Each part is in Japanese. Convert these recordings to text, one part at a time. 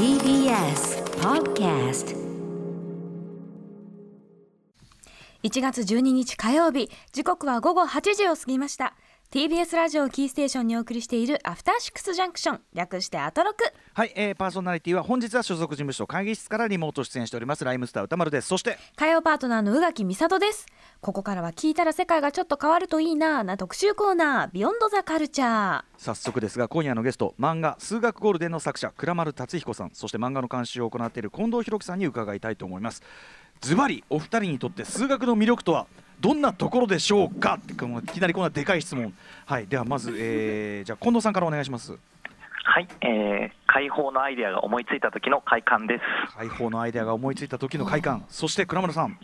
TBS Podcast 1月12日火曜日時刻は午後8時を過ぎました。TBS ラジオキーステーションにお送りしているアフターシックスジャンクション略してアトロク。はい、えー、パーソナリティは本日は所属事務所会議室からリモート出演しております。ライムスター歌丸です。そして火曜パートナーの宇垣美里です。ここからは聞いたら世界がちょっと変わるといいなな特集コーナー。ビヨンドザカルチャー早速ですが今夜のゲスト漫画数学ゴールデンの作者倉丸達彦さん。そして漫画の監修を行っている近藤弘樹さんに伺いたいと思います。ズバリお二人にとって数学の魅力とは？どんなところでしょうか？っていきなりこんなでかい質問。はいではまず、えー、じゃあ近藤さんからお願いします。はい、えー、解放のアイデアが思いついた時の快感です。解放のアイデアが思いついた時の快感。そして倉村さん。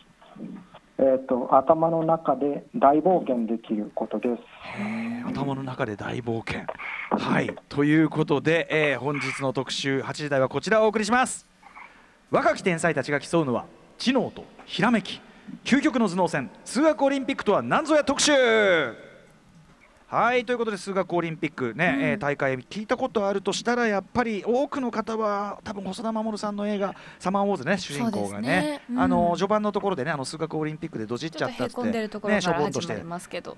えー、と頭の中で大冒険できることです。えー頭の中で大冒険。はいということで、えー本日の特集8時台はこちらをお送りします。若き天才たちが競うのは知能とひらめき究極の頭脳戦。数学オリンピックとは何ぞや特集。はいということで数学オリンピックね、えー大会聞いたことあるとしたらやっぱり多くの方は多分細田守さんの映画「サマーウォーズね」主人公がね。ね。うん。あの序盤のところでねあの数学オリンピックでドジっちゃったってねしょぼんとして。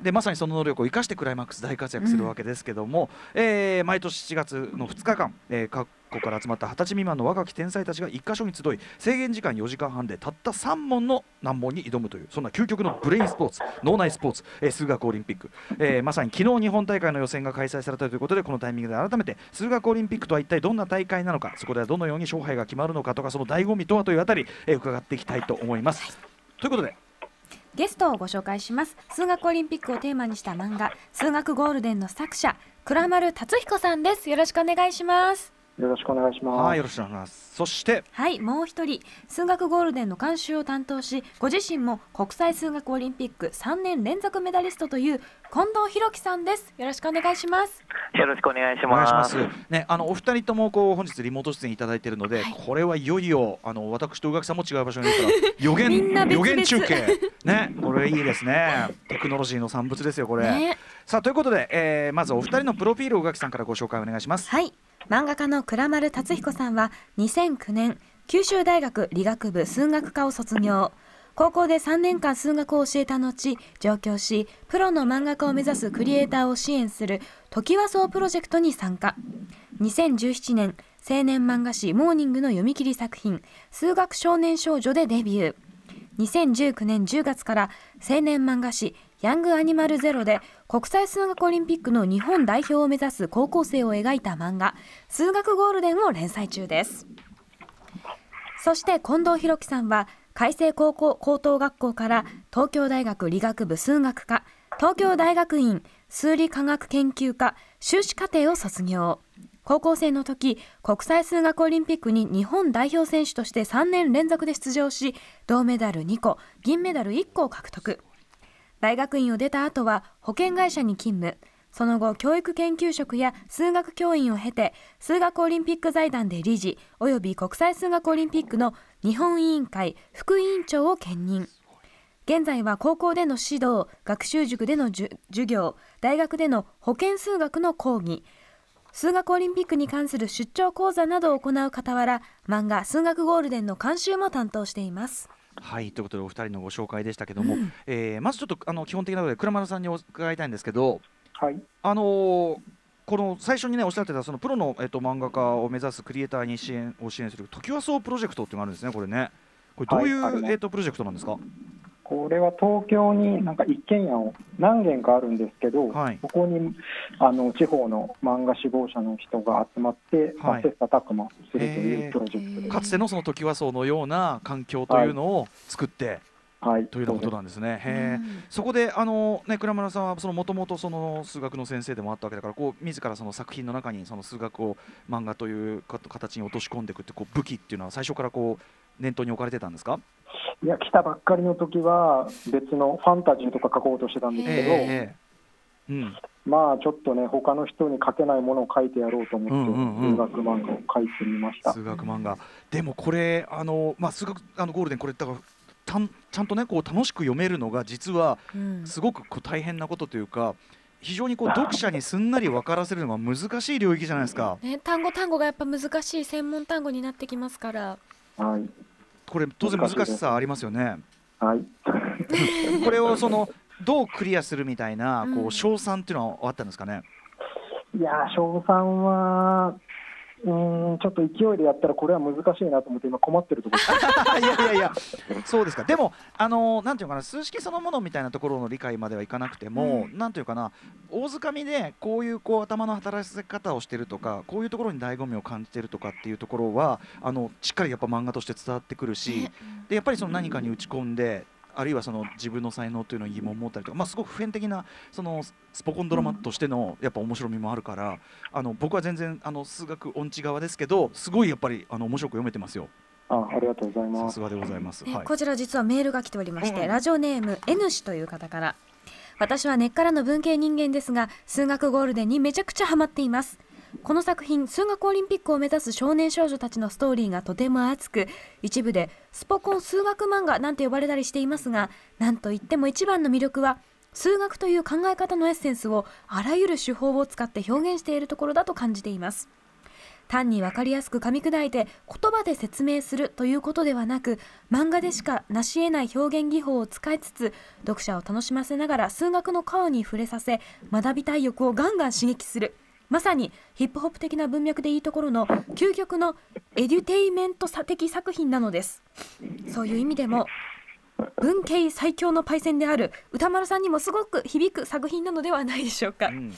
でまさにその能力を生かしてクライマックス大活躍するわけですけども、えー毎年7月の2日間、えー各国から集まった20歳未満の若き天才たちが1箇所に集い制限時間4時間半でたった3問の難問に挑むというそんな究極のブレインスポーツ脳内スポーツ、えー数学オリンピック、えーまさに昨日日本大会の予選が開催されたということでこのタイミングで改めて数学オリンピックとは一体どんな大会なのかそこではどのように勝敗が決まるのかとかその醍醐味とはというあたり、えー伺っていきたいと思います。ということでゲストをご紹介します。数学オリンピックをテーマにした漫画数学ゴールデンの作者倉丸達彦さんです。よろしくお願いします。よろしくお願いします。はいよろしくお願いします。そしてはいもう一人数学ゴールデンの監修を担当しご自身も国際数学オリンピック3年連続メダリストという近藤弘樹さんですよろしくお願いしますよろしくお願いしお願いしま。ますす。ね、あのお二人ともこう本日リモート出演いただいているので、これはいよいよあの私と宇垣さんも違う場所にいるから 予言予言中継ね、これいいですね。テクノロジーの産物ですよこれ。ねさあということで、えーまずお二人のプロフィールを宇垣さんからご紹介お願いします。はい漫画家の倉丸達彦さんは2009年九州大学理学部数学科を卒業。高校で3年間数学を教えた後上京しプロの漫画家を目指すクリエイターを支援するトキワ荘プロジェクトに参加。2017年青年漫画誌モーニングの読み切り作品数学少年少女でデビュー。2019年10月から青年漫画誌ヤングアニマルゼロで国際数学オリンピックの日本代表を目指す高校生を描いた漫画数学ゴールデンを連載中です。そして近藤弘樹さんは海星高校高等学校から東京大学理学部数学科東京大学院数理科学研究科修士課程を卒業。高校生の時国際数学オリンピックに日本代表選手として3年連続で出場し銅メダル2個銀メダル1個を獲得。大学院を出た後は保険会社に勤務。その後教育研究職や数学教員を経て数学オリンピック財団で理事および国際数学オリンピックの日本委員会副委員長を兼任。現在は高校での指導学習塾での授業大学での保健数学の講義。数学オリンピックに関する出張講座などを行う傍ら漫画「数学ゴールデン」の監修も担当しています。はいということでお二人のご紹介でしたけども、えーまずちょっとあの基本的なことで倉丸さんに伺いたいんですけど、はい。あのーこの最初にねおっしゃってたそのプロの、えっと漫画家を目指すクリエイターに支援を支援するトキワ荘プロジェクトっていうのがあるんですねこれね。これどういう、はい。えっとプロジェクトなんですか？これは東京になんか一軒家を何軒かあるんですけど、はい。ここにあの地方の漫画志望者の人が集まって、まあはい切磋琢磨するというプロジェクトです。かつてのそのトキワ荘のような環境というのを作ってはい。というようなことなんですね。へーそこであのね倉村さんはその元々その数学の先生でもあったわけだからこう自らその作品の中にその数学を漫画というか形に落とし込んでいくってこう武器っていうのは最初からこう念頭に置かれてたんですか？いや来たばっかりの時は別のファンタジーとか書こうとしてたんですけど、ええうんまあちょっとね他の人に書けないものを書いてやろうと思って、数学漫画を書いてみました。数学漫画でもこれあのまあ数学あのゴールデンこれだからたんちゃんとねこう楽しく読めるのが実はうんすごくこう大変なことというか非常にこう読者にすんなり分からせるのが難しい領域じゃないですか。ね、単語単語がやっぱ難しい専門単語になってきますから。はい。これ当然難しさありますよね。はい。これをそのどうクリアするみたいなうんこう賞賛っていうのはあったんですかね？いやー、賞賛は、うーん、ちょっと勢いでやったら、これは難しいなと思って、今、困ってるところ。いやいやいや、そうですか。でも、あのなんていうのかな、数式そのものみたいなところの理解まではいかなくても、なんていうかな、大づかみでこういうこう頭の働き方をしてるとか、こういうところに醍醐味を感じてるとかっていうところは、あのしっかりやっぱ漫画として伝わってくるしね、でやっぱりその何かに打ち込んで。あるいはその自分の才能というのに疑問を持ったりとか、まあ、すごく普遍的なそのスポコンドラマとしてのやっぱ面白みもあるから、あの僕は全然あの数学音痴側ですけどすごいやっぱりあの面白く読めてますよ。あ、ありがとうございます。さすがでございます。はい。ねこちら実はメールが来ておりまして、うんうんラジオネーム N 氏という方から私は根っからの文系人間ですが数学ゴールデンにめちゃくちゃハマっていますこの作品数学オリンピックを目指す少年少女たちのストーリーがとても熱く一部でスポコン数学漫画なんて呼ばれたりしていますがなんといっても一番の魅力は数学という考え方のエッセンスをあらゆる手法を使って表現しているところだと感じています。単に分かりやすく噛み砕いて言葉で説明するということではなく漫画でしか成し得ない表現技法を使いつつ読者を楽しませながら数学の顔に触れさせ学びたい欲をガンガン刺激する。まさにヒップホップ的な文脈でいいところの究極のエデュテイメント的作品なのです。そういう意味でも文系最強のパイセンである歌丸さんにもすごく響く作品なのではないでしょうか。うん。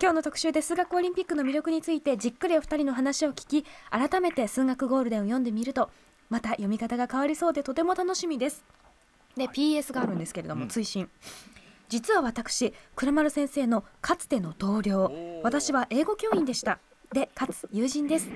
今日の特集で数学オリンピックの魅力についてじっくりお二人の話を聞き改めて数学ゴールデンを読んでみるとまた読み方が変わりそうでとても楽しみです。で PS があるんですけれども、うん。追伸実は私倉丸先生のかつての同僚私は英語教員でした。でかつ友人です。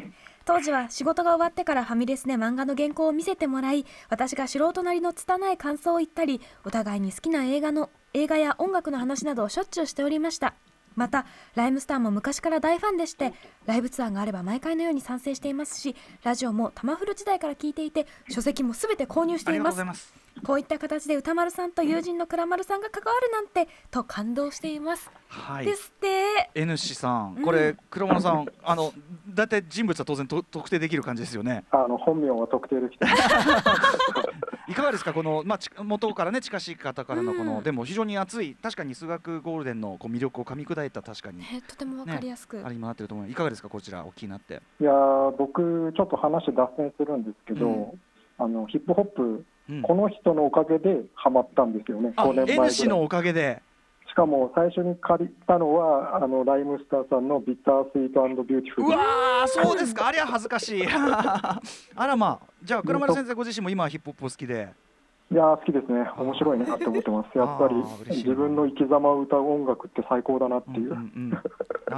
当時は仕事が終わってからファミレスで漫画の原稿を見せてもらい私が素人なりの拙い感想を言ったりお互いに好きな映画の映画や音楽の話などをしょっちゅうしておりました。またライムスターも昔から大ファンでしてライブツアーがあれば毎回のように参戦していますしラジオもタマフル時代から聞いていて書籍もすべて購入していますこういった形で歌丸さんと友人の倉丸さんが関わるなんてと感動しています、はい。ですって N 氏さん、うんこれ黒物さん、あのだいたい人物は当然と特定できる感じですよね。あの、本名は特定できてます。いかがですかこのまあち元からね近しい方からのこの、うんでも非常に熱い確かに数学ゴールデンのこう魅力を噛み砕いた確かにねとてもわかりやすく、あれにもなってると思う。いかがですかこちらお聞きになって。いやー僕、ちょっと話脱線するんですけど、うんあのヒップホップ、うんこの人のおかげでハマったんですよね、あ5年前ぐ N らい。氏のおかげで。しかも最初に借りたのは、あのライムスターさんの Bitter, Sweet & Beautiful。うわーそうですかありゃ恥ずかしい。あらまあじゃあ倉丸先生ご自身も今はヒップホップお好きで。いやー好きですね、面白いなって思ってます。やっぱり自分の生き様を歌う音楽って最高だなっていう。うんうんうん、な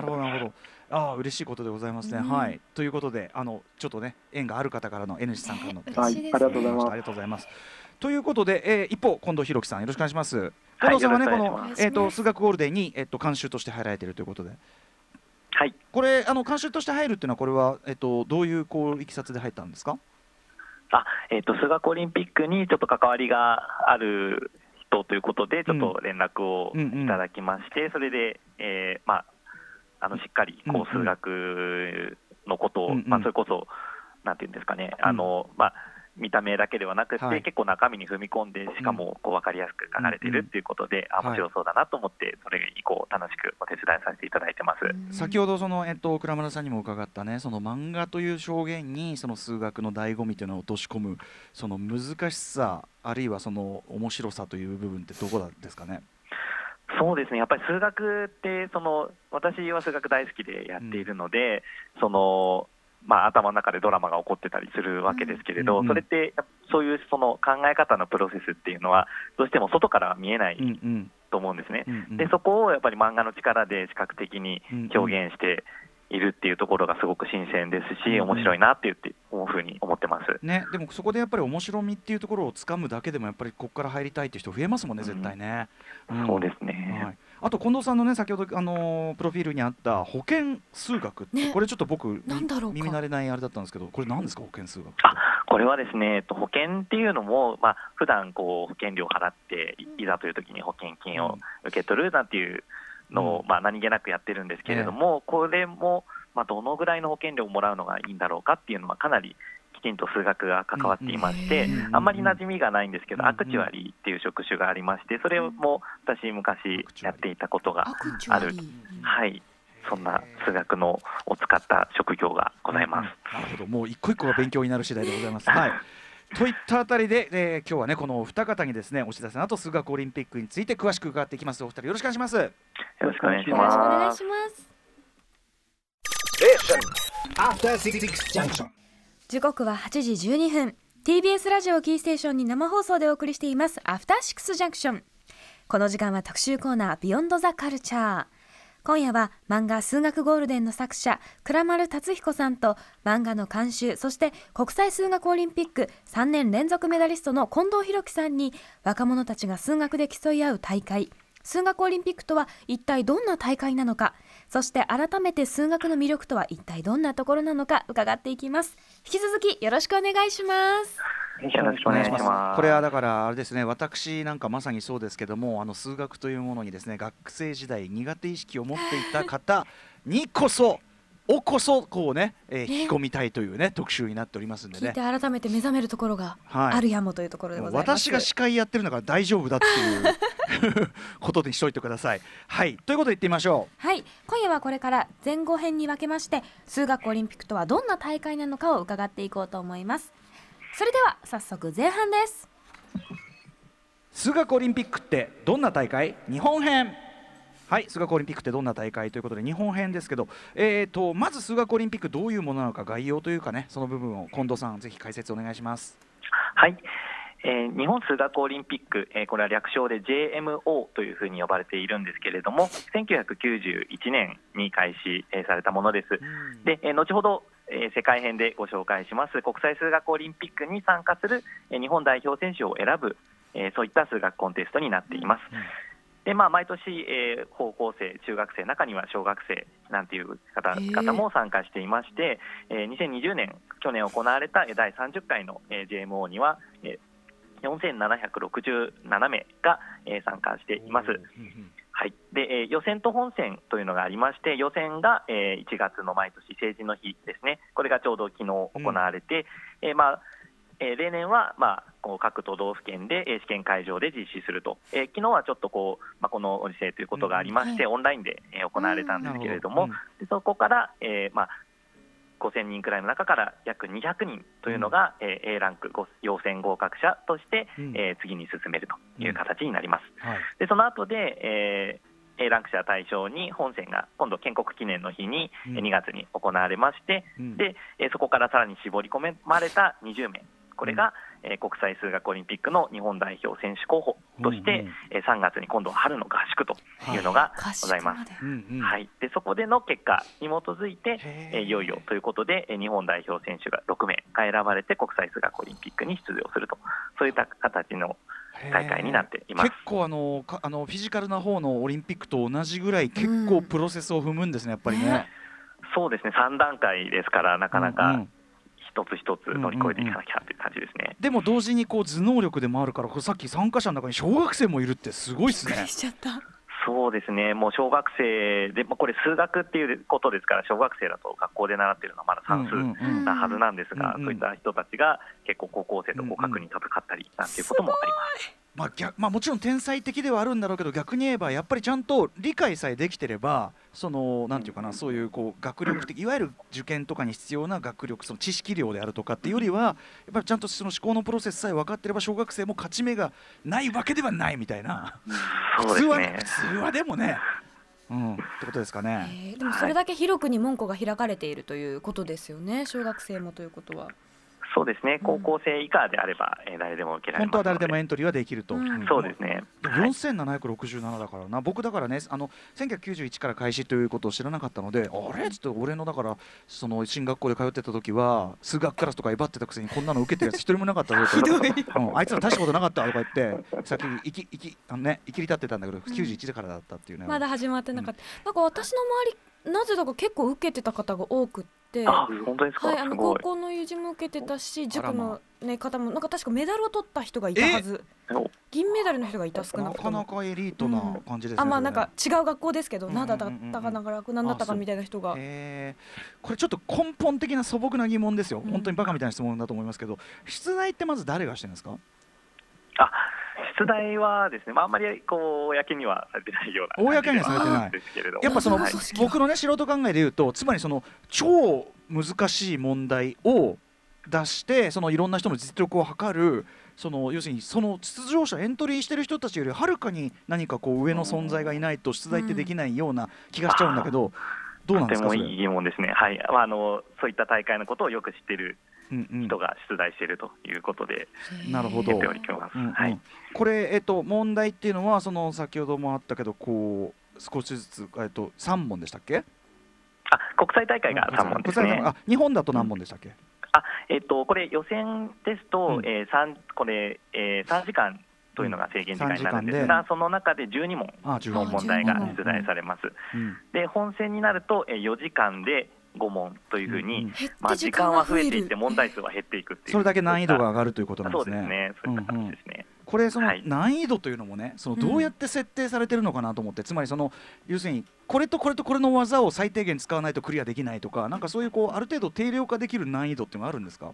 るほどなるほど。ああ嬉しいことでございますね。うんはい。ということであのちょっとね縁がある方からの N 氏さんからの。ねはい、嬉しいですねありがとうございますあり。がとうございます。ということで、えー、一方近藤弘樹さんよろしくお願いします。はい近藤さんはね、こよろしくおの願いしますえっ、と数学ゴールデンにえっ、と監修として入られているということで、はいこれあの監修として入るっていうのはこれはえっ、とどういうこういきさつで入ったんですか？あ、えっと数学オリンピックにちょっと関わりがある人ということで、ちょっと連絡をうんうん。いただきまして、それで、えーまあ、あのしっかりこううん。うん数学のことを、うんうん。まあ、それこそ、なんていうんですかね、あのまあ、見た目だけではなくて、はい。結構中身に踏み込んで、しかもこう分かりやすく書かれているっていうことで、あはい。面白そうだなと思って、それ以降、楽しくお手伝いさせていただいてます。うん。先ほどそのえっ、と倉村さんにも伺ったね、その漫画という表現にその数学の醍醐味というのを落とし込むその難しさあるいはその面白さという部分ってどこですかね？そうですね、やっぱり数学ってその、私は数学大好きでやっているので、そのまあ、頭の中でドラマが起こってたりするわけですけれど、それって、そういうその考え方のプロセスっていうのは、どうしても外からは見えないと思うんですね。でそこをやっぱり漫画の力で視覚的に表現しているっていうところがすごく新鮮ですし、面白いなって言って思うふうに思ってます。ね、でもそこでやっぱり面白みっていうところをつかむだけでもやっぱりここから入りたいっていう人増えますもんね、絶対ね。ん。そうですね、はい、あと近藤さんのね先ほど、あのープロフィールにあった保険数学って、ね。これちょっと僕みなんだろうか。耳慣れないあれだったんですけどこれ何ですか保険数学あこれはですね、えっと保険っていうのも、まあ普段こう保険料を払っていいざという時に保険金を受け取るなんていうのを、うん。まあ、何気なくやってるんですけれども、これも、まあ、どのぐらいの保険料をもらうのがいいんだろうかっていうのは、かなりきちんと数学が関わっていまして、あんまり馴染みがないんですけど、うんアクチュアリーっていう職種がありまして、それも私、昔やっていたことが、クチュアリーはい、そんな数学のを使った職業がございます。なるほど、もう一個一個が勉強になる次第でございます。はい。といったあたりで、えー今日はねこのお二方にですね押田さんあと数学オリンピックについて詳しく伺っていきます。お二人よろしくお願いします。よろしくお願いしよろしくお願ます。時刻は8時12分。TBS ラジオキーステーションに生放送でお送りしています。アフターシックスジャンクション。この時間は特集コーナービヨンドザカルチャー今夜は漫画数学ゴールデンの作者倉丸達彦さんと漫画の監修そして国際数学オリンピック3年連続メダリストの近藤弘樹さんに若者たちが数学で競い合う大会。数学オリンピックとは一体どんな大会なのか。そして改めて数学の魅力とは一体どんなところなのか伺っていきます。引き続きよろしくお願いします。よろしくお願いします。これはだからあれですね私なんかまさにそうですけどもあの数学というものにですね学生時代苦手意識を持っていた方にこそをこそこうね、えーね引き込みたいというね特集になっておりますんでね。聞いて。改めて目覚めるところがはい。あるやもというところでございます、私が司会やってるんだから大丈夫だっていう ことにしといてください。はい。ということで言ってみましょはい。今夜はこれから前後編に分けまして数学オリンピックとはどんな大会なのかを伺っていこうと思います。それでは早速前半です。う数学オリンピックってどんな大会？日本編はい数学オリンピックってどんな大会ということで日本編ですけど、えー、とまず数学オリンピックどういうものなのか概要というかねその部分を近藤さんぜひ解説お願いします。はい。えー日本数学オリンピック、えーこれは略称で JMO というふうに呼ばれているんですけれども、1991年に開始、えーされたものです。で、えー後ほど、えー世界編でご紹介します国際数学オリンピックに参加する、えー日本代表選手を選ぶ、えーそういった数学コンテストになっています。でまあ、毎年、えー高校生、中学生、中には小学生なんていう方へー。方も参加していまして、えー2020年、去年行われたえー第30回の、えー JMO には、えー4767名が、えー参加しています。はい。でえー予選と本戦というのがありまして、予選が、えー1月の毎年成人の日ですね、これがちょうど昨日行われて、えーまあえー例年は、まあ、こう各都道府県でえー試験会場で実施すると、えー昨日はちょっとこう、まあ、このご時世ということがありまして、オンラインで、えー行われたんですけれども、でそこから、えーまあ、5000人くらいの中から約200人というのが、えー A ランクご要選合格者として、うん。えー次に進めるという形になります。はい。でその後で、えー A ランク者対象に本選が今度建国記念の日に、うん。えー2月に行われまして、うん。でえーそこからさらに絞り込まれた20名これが、えー国際数学オリンピックの日本代表選手候補として、うんうんえー3月に今度は春の合宿とい。うのがございます。はい、でそこでの結果に基づいて、えー。いよいよということで、えー日本代表選手が6名が選ばれて国際数学オリンピックに出場すると、そういった形の大会になっています。結。構あのかあのフィジカルな方のオリンピックと同じぐらい結構プロセスを踏むんですねやっぱりね。ね。そうですね、3段階ですから、なかなかん一つ一つ乗り越えていかなきゃという感じですね。でも同時にこう頭脳力でもあるからこれさっき参加者の中に小学生もいるってすごいですねびっくり。しちゃったそうですね、もう小学生で、まあ、これ、数学っていうことですから、小学生だと学校で習っているのはまだ算数うんうんうんなはずなんですが、うんうんそういった人たちが結構、高校生と互角に戦ったりなんていうこともあります。まあ逆まあ、もちろん天才的ではあるんだろうけど逆に言えばやっぱりちゃんと理解さえできてればそのなんていうかなそういうこう学力的いわゆる受験とかに必要な学力その知識量であるとかっていうよりはやっぱりちゃんとその思考のプロセスさえ分かってれば小学生も勝ち目がないわけではないみたいな。そう普通はですね普通はでもね、うん、ってことですかね。えーでもそれだけ広くに門戸が開かれているということですよね小学生もということはそうですね、高校生以下であれば、えー誰でも受けられ本当はますので。誰でもエントリーはできると。うん。ん。そうですね。でもはい。4767だからな、僕だからねあの1991から開始ということを知らなかったのであれ？ちょっと俺のだからその進学校で通ってた時は数学クラスとか威張ってたくせにこんなの受けてるやつ一人もなかったぞと。うん。あいつら大したことなかったとか言って先に生き生きあのね生きり立ってたんだけど91だからだったっていうね、まだ始まってなかった、なんか私の周りなぜだか結構受けてた方が多くって。あ本当ですか、はい、あの高校の友人も受けてたし塾の、ね、方もなんか確かメダルを取った人がいたはず。お銀メダルの人がいた少ななくとも。かなかエリートな感じですね。あまあそれねなんか違う学校ですけど、うんうんうんうん。灘だったかなんかなんだったかみたいな人が。へーこれちょっと根本的な素朴な疑問ですよ、うん。本当にバカみたいな質問だと思いますけど出題ってまず誰がしてるんですか？あ出題はですね、まあ、あんまりこう公にはされてないような公にはされてない。んですけれども。やっぱそのはい。僕のね素人考えで言うとつまりその超難しい問題を出してそのいろんな人の実力を測るその要するにその出場者エントリーしてる人たちよりはるかに何かこう上の存在がいないと出題ってできないような気がしちゃうんだけど、どうなんですかとてもいい疑問ですね、はい。まあ、あのそういった大会のことをよく知っているうんうん人が出題しているということでなるほど。はい、これ、えっと、問題っていうのはその先ほどもあったけどこう少しずつ、えっと、3問でしたっけ？あ国際大会が3問ですね。あ日本だと何問でしたっけ、あえっと、これ、予選ですと、うん。えー、3, これ、えー、3時間というのが制限時間になるんですうんが、その中で12問あ10の問題があ12出題されます。うん。で本戦になると、えー、4時間で5問というふうに、うんまあ、時間は増えていって、る。問題数は減っていくっていう、それだけ難易度が上がるということなんそうですね。ですね、そういった形ですね。これそのはい。難易度というのもね、そのどうやって設定されてるのかなと思って、つまりその要するにこれとこれとこれの技を最低限使わないとクリアできないとか、なんかそういうこうある程度定量化できる難易度っていうのがあるんですか？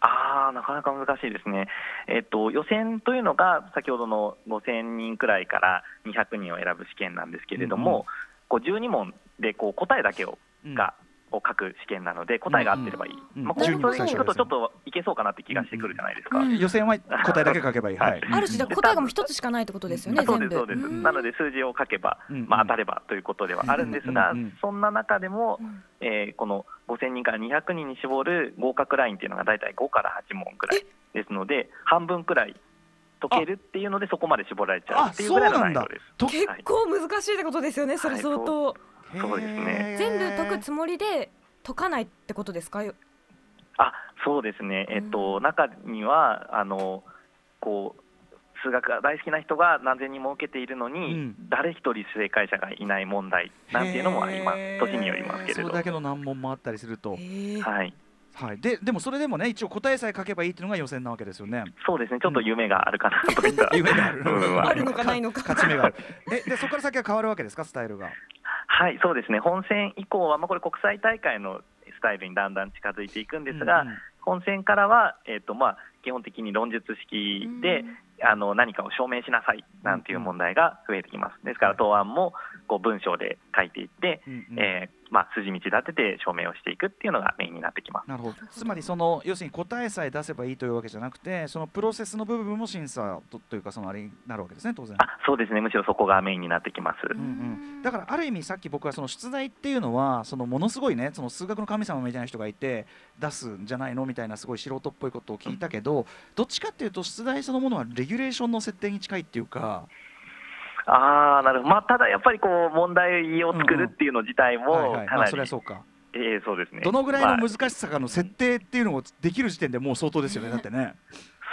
あーなかなか難しいですね、えっと、予選というのが先ほどの5000人くらいから200人を選ぶ試験なんですけれども、こう12問でこう答えだけをうん。が、を書く試験なので、答えが合ってればいい、うんまあ、これ12それ聞くと、ちょっといけそうかなって気がしてくるじゃないですか。うん予選は答えだけ書けばいい。はい。ある種じゃあ答えがもう一つしかないってことですよね、そう全部。ですそうです、ん。なので数字を書けば、うんまあ、当たればということではあるんですが、うんうんうんそんな中でもう、ん。えーこの5000人から200人に絞る合格ラインっていうのが大体5から8問くらいですので、半分くらい解けるっていうので、そこまで絞られちゃうっていうぐらいのなんだ難易度です。。と結構難しいってことですよね、それはい相当、そうですね。全部解くつもりで解かないってことですか？よあそうですね、えっと、中にはあのこう数学が大好きな人が何千人も受けているのに、うん。誰一人正解者がいない問題なんていうのもあります年によりますけれど。それだけの難問もあったりすると。はい、はい。ででもそれでもね一応答えさえ書けばいいっていうのが予選なわけですよね。そうですね、ちょっと夢があるかなといった、夢がある。あるのかないのか。勝ち目がある。えでそこから先は変わるわけですか？スタイルが。はい、そうですね、本戦以降は、まあ、これ、国際大会のスタイルにだんだん近づいていくんですが、うんうん。本戦からは、えっとまあ、基本的に論述式で、あの何かを証明しなさいなんていう問題が増えてきます。ですから、答案もこう文章で書いていって、うんうん。えーまあ、筋道立てて証明をしていくっていうのがメインになってきます。なるほどつまりその要するに答えさえ出せばいいというわけじゃなくてそのプロセスの部分も審査とというかそのあれになるわけですね当然。あそうですね、むしろそこがメインになってきます。うんうん、だからある意味さっき僕はその出題っていうのはそのものすごいねその数学の神様みたいな人がいて出すんじゃないのみたいなすごい素人っぽいことを聞いたけどどっちかっていうと出題そのものはレギュレーションの設定に近いっていうかあーなるほど、まあ、ただやっぱりこう問題を作るっていうの自体はいもかなり、それはそうか。えーそうですね。どのぐらいまあの難しさかの設定っていうのをできる時点でもう相当ですよねだってね。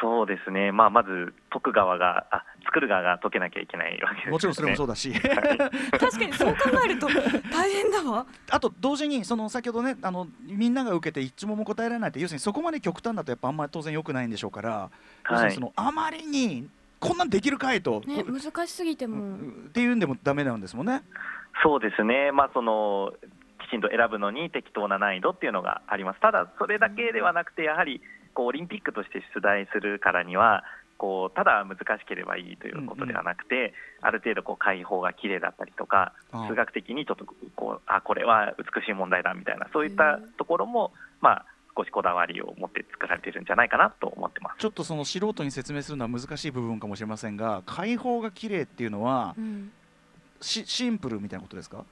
そうですね、まあ、まず解く側があ、作る側が解けなきゃいけないわけですよね。もちろんそれもそうだし。確かにそう考えると大変だわ。あと同時にその先ほどねあのみんなが受けて一問も答えられないって要するにそこまで極端だとやっぱあんまり当然良くないんでしょうから、要するにそのあまりにこんなんできるかいと、ね難しすぎてうもっていうんでもダメなんですもんね。そうですね、まあ、そのきちんと選ぶのに適当な難易度っていうのがあります、ただ、それだけではなくて、やはりこうオリンピックとして出題するからには、こうただ難しければいいということではなくて、ある程度こう解法が綺麗だったりとか数学的にちょっとこうあこれは美しい問題だみたいな、そういったところも、まあ、少しこだわりを持って作られているんじゃないかなと思ってます。ちょっとその素人に説明するのは難しい部分かもしれませんが解放が綺麗っていうのはうん。しシンプルみたいなことですか？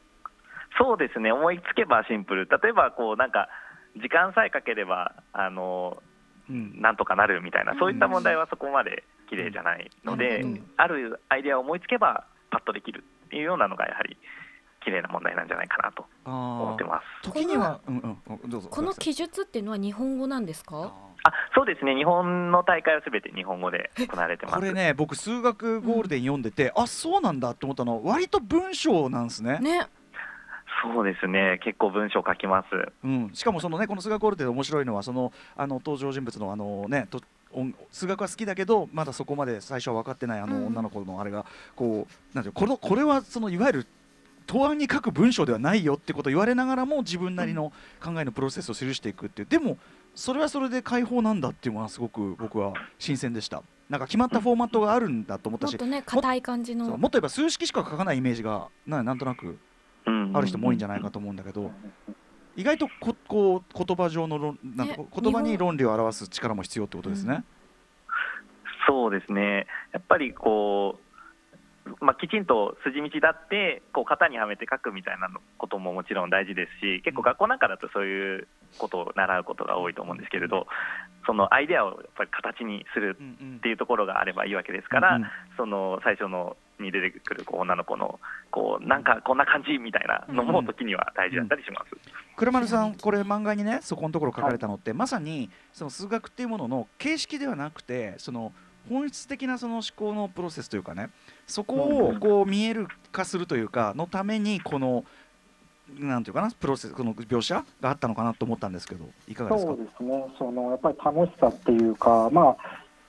そうですね、思いつけばシンプル、例えばこうなんか時間さえかければあのうん。なんとかなるみたいな、うん。そういった問題はそこまで綺麗じゃないので、なるほどあるアイデアを思いつけばパッとできるっていうようなのがやはり綺麗な問題なんじゃないかなと思あってます。時にはうんうんどうぞこの記述っていうのは日本語なんですか？あそうですね、日本の大会はすべて日本語で行われてます。これね僕数学ゴールデン読んでて、あそうなんだって思ったのは割と文章なんですね。ねそうですね、結構文章書きます。うん、しかもそのねこの数学オルテで面白いのはそのあの登場人物のあのねと音数学は好きだけどまだそこまで最初は分かってないあのうん女の子のあれがこうなんていうのこのこれはそのいわゆる答案に書く文章ではないよってことを言われながらも自分なりの考えのプロセスを記していくっていう。でもそれはそれで解放なんだっていうのはすごく僕は新鮮でした。なんか決まったフォーマットがあるんだと思ったしもっとね硬い感じの。もっと言えば数式しか書かないイメージがななんとなくうんある人も多いんじゃないかと思うんだけど意外とここう言葉上の論なんかね言葉に論理を表す力も必要ってことですね。そうですね、やっぱりこう、まあ、きちんと筋道だってこう型にはめて書くみたいなことももちろん大事ですし結構学校なんかだとそういうことを習うことが多いと思うんですけれどそのアイデアをやっぱり形にするっていうところがあればいいわけですから、うんうんその最初のに出てくるこう女の子のこうなんかこんな感じみたいなのも時には大事だったりします。倉丸さんこれ漫画にねそこのところ書かれたのって、まさにその数学っていうものの形式ではなくてその本質的なその思考のプロセスというかねそこをこう見える化するというかのためにこのなんていうかなプロセスこの描写があったのかなと思ったんですけどいかがですか？そうですね、そのやっぱり楽しさっていうか、まあ、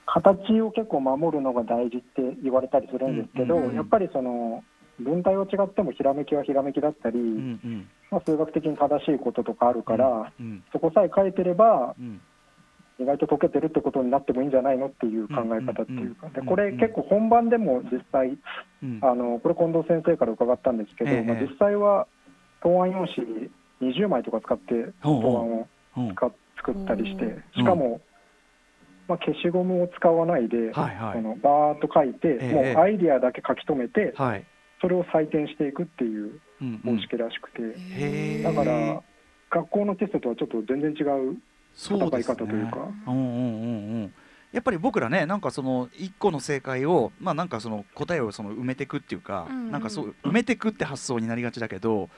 形を結構守るのが大事って言われたりするんですけど、うんうんうん。やっぱりその文体は違ってもひらめきはひらめきだったり、うんうん。まあ、数学的に正しいこととかあるから、うん。そこさえ書いてれば、うん意外と解けてるってことになってもいいんじゃないのっていう考え方っていうか、うんうんうんでこれ、結構本番でも実際、うん。あのこれ、近藤先生から伺ったんですけど、ええまあ、実際は答案用紙20枚とか使って答案をうん使っ作ったりしてうん、しかも、まあ、消しゴムを使わないで、はいはい。そのバーッと書いて、ええもうアイディアだけ書き留めて、はい。それを採点していくっていううんうん。方式らしくて、へー。だから、学校のテストとはちょっと全然違う戦い方というねか。うんうんうんうん。やっぱり僕らねなんかその一個の正解をまあなんかその答えをその埋めていくっていうか、うんうん。なんかそう埋めていくって発想になりがちだけど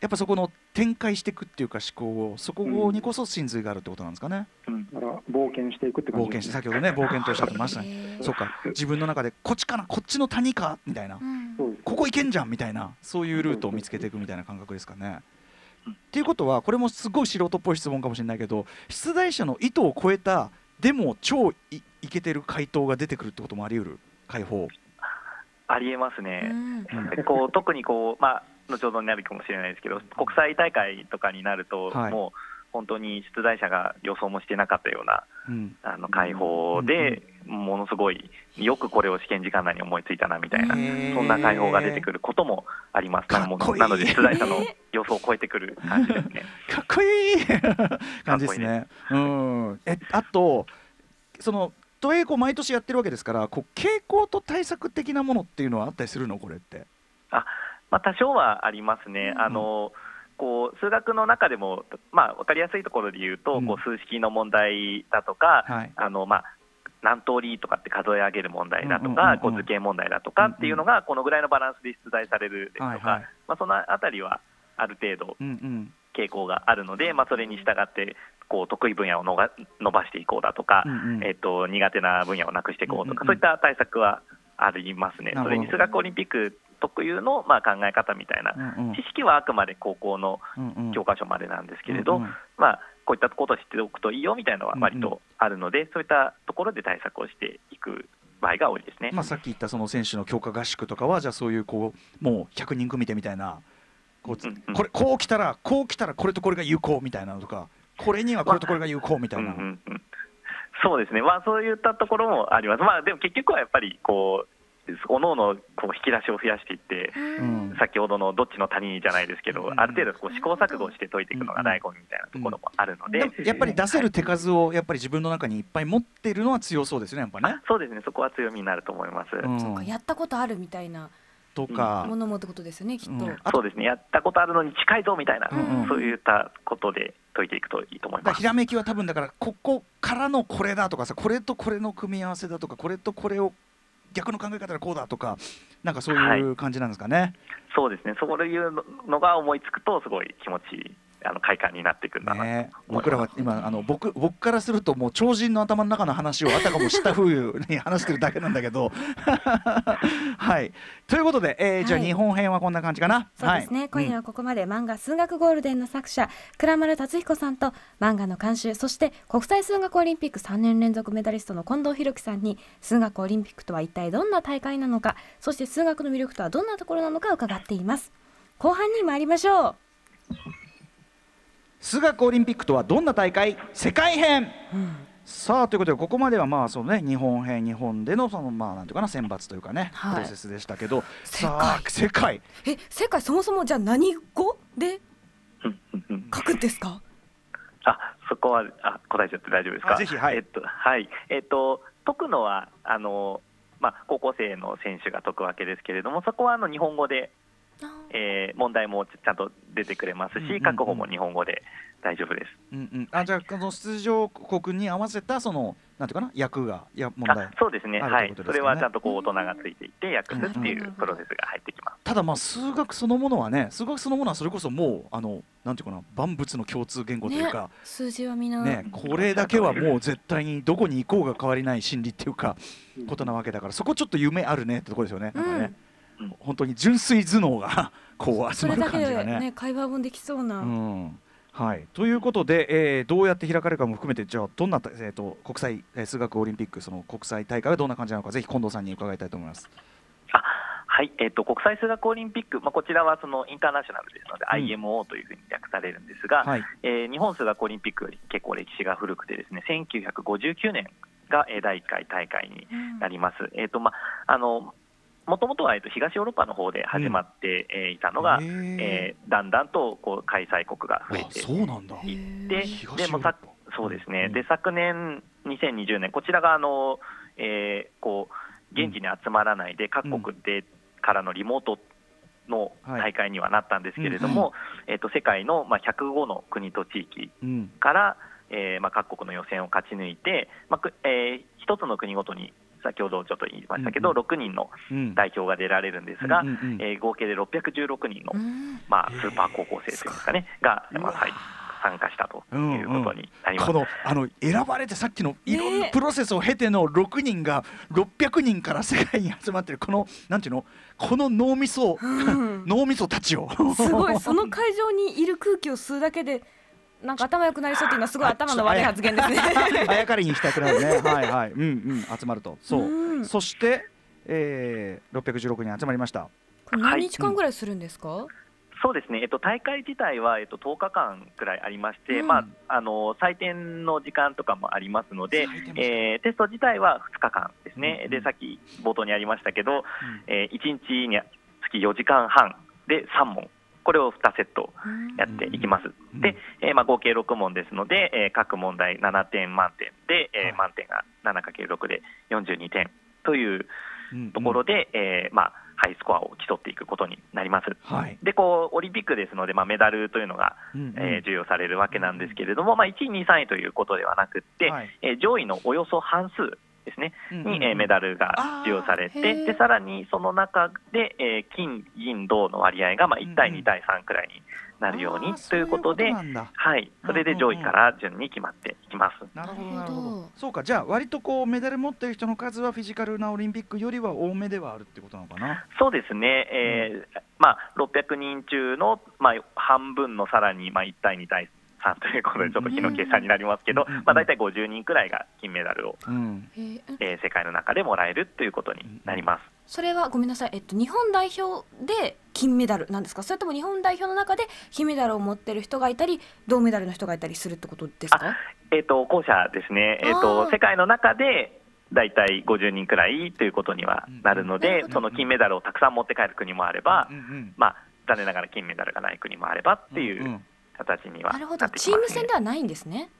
やっぱそこの展開していくっていうか思考を。そこにこそ真髄があるってことなんですかね、うん。だから冒険していくって感冒険して先ほどね冒険とおっしゃってましたね。そうか。自分の中でこっちかなこっちの谷かみたいな。うん。ここ行けんじゃんみたいなそういうルートを見つけていくみたいな感覚ですかね。っていうことはこれもすごい素人っぽい質問かもしれないけど出題者の意図を超えたでも超いいけてる回答が出てくるってこともあり得る？解放。ありえますうね、ん。でこう特にこう、まあ、後ほどになるかもしれないですけど、国際大会とかになると、はい。もう本当に出題者が予想もしてなかったようなうん。あの解放で、ものすごい、よくこれを試験時間内に思いついたなみたいな、そんな解放が出てくることもあります、なので、出題者の予想を超えてくる感じですね。かっこいい。感じですね。うん。えあとその都営こう毎年やってるわけですからこう傾向と対策的なものっていうのはあったりするの？これって。まあ、多少はありますね。あのこう数学の中でも、まあ、分かりやすいところで言うと、うん。こう数式の問題だとか、はい。あのまあ、何通りとかって数え上げる問題だとうんうんうんうん。か、こう図形問題だとかっていうのが、このぐらいのバランスで出題されるですとか、はい。はいまあ、そのあたりはある程度うんうん。傾向があるので、まあ、それに従ってこう得意分野をのが伸ばしていこうだとか、うんうん。えっと、苦手な分野をなくしていこうとか、うんうんうん。そういった対策はありますね、それに数学オリンピック特有のまあ考え方みたいな、知識はあくまで高校の教科書までなんですけれど、まあ、こういったことを知っておくといいよみたいなのは割とあるので、そういったところで対策をしていく場合が多いですね。まあ、さっき言ったその選手の強化合宿とかはじゃあそういうこうもう100人組手みたいなこれこう来たらこう来たらこれとこれが有効みたいなのとかこれにはこれとこれが有効みたいな、うんうんうん。そうですね、まあ、そういったところもあります、まあ、でも結局はやっぱりこう、おのおのこう引き出しを増やしていって、うん。先ほどのどっちの谷じゃないですけど、うん。ある程度こう試行錯誤して解いていくのが醍醐味みたいなところもあるので、でもやっぱり出せる手数をやっぱり自分の中にいっぱい持っているのは強そうですねやっぱね。あ。そうですね、そこは強みになると思います。うん。そうかやったことあるみたいなとか、ものもってことですよねきっと、うん。そうですね、やったことあるのに近いぞみたいな、うんうんそういったことで解いていくといいと思います。ひ。らめきは多分だからここからのこれだとかさこれとこれの組み合わせだとかこれとこれを逆の考え方でこうだとかなんかそういう感じなんですかね。そうですね、そういうのが思いつくと、すごい気持ちいいあの快感になっていくんだなね、僕らは今あの僕僕からするともう超人の頭の中の話をあたかも知った風に話してるだけなんだけど。はい。ということで、えーじゃあはい日本編はこんな感じかな？そうですね、はい今夜はここまで漫画数学ゴールデンの作者倉丸達彦さんと漫画の監修そして国際数学オリンピック3年連続メダリストの近藤弘樹さんに数学オリンピックとは一体どんな大会なのかそして数学の魅力とはどんなところなのか伺っています。後半に参りましょう数学オリンピックとはどんな大会？世界編、さあということでここまではまあそのね日本編日本でのそのまあなんていうかな選抜というかね、はい。プロセスでしたけど。世界。さあ世界。え世界そもそもじゃあ何語？でうんうんうん。書くんですか？あそこはあ答えちゃって大丈夫ですか？あぜひはい。えっとはい。えっと解くのはあのまあ高校生の選手が解くわけですけれどもそこはあの日本語で、えー問題もちゃんと出てくれますし、うんうんうん。書く方も日本語で大丈夫です。うんうん、あじゃあこの出場国に合わせたそのなんていうかな役がいや問題あそうですね。はい。それはちゃんとこう大人がついていって訳すっていうプロセスが入ってきます。ただまあ数学そのものはね数学そのものはそれこそもうあのなんていうかな万物の共通言語というか、数字はみんな、ねこれだけはもう絶対にどこに行こうが変わりない心理っていうかことなわけだからそこちょっと夢あるねってところですよね。なんかね。うん本当に純粋頭脳が こう集まるそれだけ感じがね。でね会話もできそうな、うん。はい、ということで、えーどうやって開かれるかも含めてじゃあどんな、えー、と国際、えー数学オリンピックその国際大会はどんな感じなのかぜひ近藤さんに伺いたいと思います。あはい、えっと国際数学オリンピック、まあ、こちらはそのインターナショナルですので、うん。IMO というふうに訳されるんですが、はい、えー日本数学オリンピックより結構歴史が古くてですね1959年がえー第1回大会にうんなります。えっとまああのもともとは、えっと、東ヨーロッパの方で始まって、えーいたのが、へー。えーだんだんとこう開催国が増えあてそうなんだ。へー。でもさそうですね、うん。で昨年、2020年、こちらがあの、えーこう現地に集まらないで、各国でからのリモートの大会にはなったんですけれども、えー、と世界の、まあ、105の国と地域うん。から、えーまあ、各国の予選を勝ち抜いて、まあくえー一つの国ごとに、先ほどちょっと言いましたけど、うんうん。6人のうん。代表が出られるんですが、うんうんうんえー合計で616人の、うん。まあ、スーパー高校生というんですかね、が、まあはい、参加したということになります。このあの選ばれてさっきのいろんなねプロセスを経ての6人が600人から世界に集まってるこのなんていうの？この脳みそうん。脳みそたちを。すごい。その会場にいる空気を吸うだけでなんか頭良くなりそうっていうのはすごい頭の悪い発言ですね。あやかりに行きたくなるね。はいはい。うんうん。集まると。そう、うん。そして、えー、616人集まりました。何日間ぐらいするんですか？そうですね、えっと、大会自体は、えっと、10日間くらいありまして、うん。まあ、あの採点の時間とかもありますのでえーテスト自体は2日間ですね、うんうん。でさっき冒頭にありましたけど、えー1日につき4時間半で3問、これを2セットやっていきます。うん。で、えーまあ、合計6問ですので、えー各問題7点満点で、えーはい。満点が 7×6 で42点といううんところで、えーまあ、ハイスコアを競っていくことになります。はい、でこうオリンピックですので、まあ、メダルというのが、うんうん。えー授与されるわけなんですけれども、まあ、1位、2位、3位ということではなくって、はい。えー上位のおよそ半数ですね、うんうんに、えーメダルが授与されて、でさらにその中で、えー金、銀、銅の割合が、まあ、1対うんうん2対3くらいになるようにということで、はい、それで上位から順に決まっていきます。なるほど。なるほどそうか。じゃあ割とこうメダル持ってる人の数はフィジカルなオリンピックよりは多めではあるってことなのかな？そうですね、えーまあ、600人中の、まあ、半分のさらに、まあ、1対2対3ということで、ちょっと日の計算になりますけど、うんうんまあ、大体50人くらいが金メダルを、うん。えー世界の中でもらえるということになります。それはごめんなさい、えっと、日本代表で金メダルなんですか？それとも日本代表の中で金メダルを持ってる人がいたり銅メダルの人がいたりするってことですか？えー、と後者ですね、えーあー。と、世界の中で大体50人くらいということにはなるのうんその金メダルをたくさん持って帰る国もあればうん、うんまあ、残念ながら金メダルがない国もあればっていんう形にはななるほど。ってきます、ね。チーム戦ではないんですね。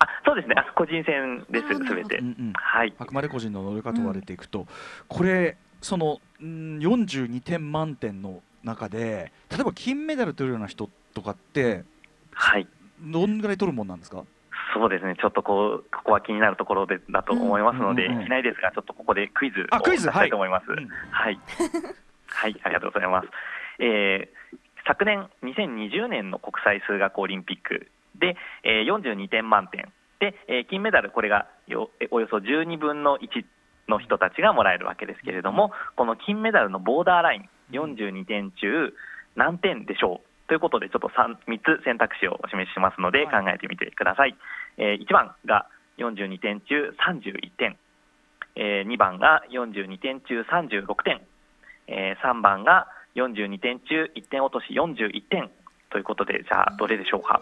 あそうですね、あ個人戦です、すべて。うん。うんはい。あくまで個人の能力が問われていくと、これそのうん42点満点の中で例えば金メダル取るような人とかってはい。どんぐらい取るもんなんですか？そうですね、ちょっとこう、ここは気になるところでだと思いますので、うんうんうん。いきなりですが、ちょっとここでクイズをあクイズ出したいと思います。はいうん。はい、はい、ありがとうございます。えー昨年2020年の国際数学オリンピックで、えー、42点満点。で、えー、金メダルこれがよおよそ12分の1の人たちがもらえるわけですけれども、この金メダルのボーダーライン42点中何点でしょう？ということでちょっと 3, 3つ選択肢をお示ししますので考えてみてください、えー、1番が42点中31点、えー、2番が42点中36点、えー、3番が42点中1点落とし41点ということでじゃあどれでしょうか？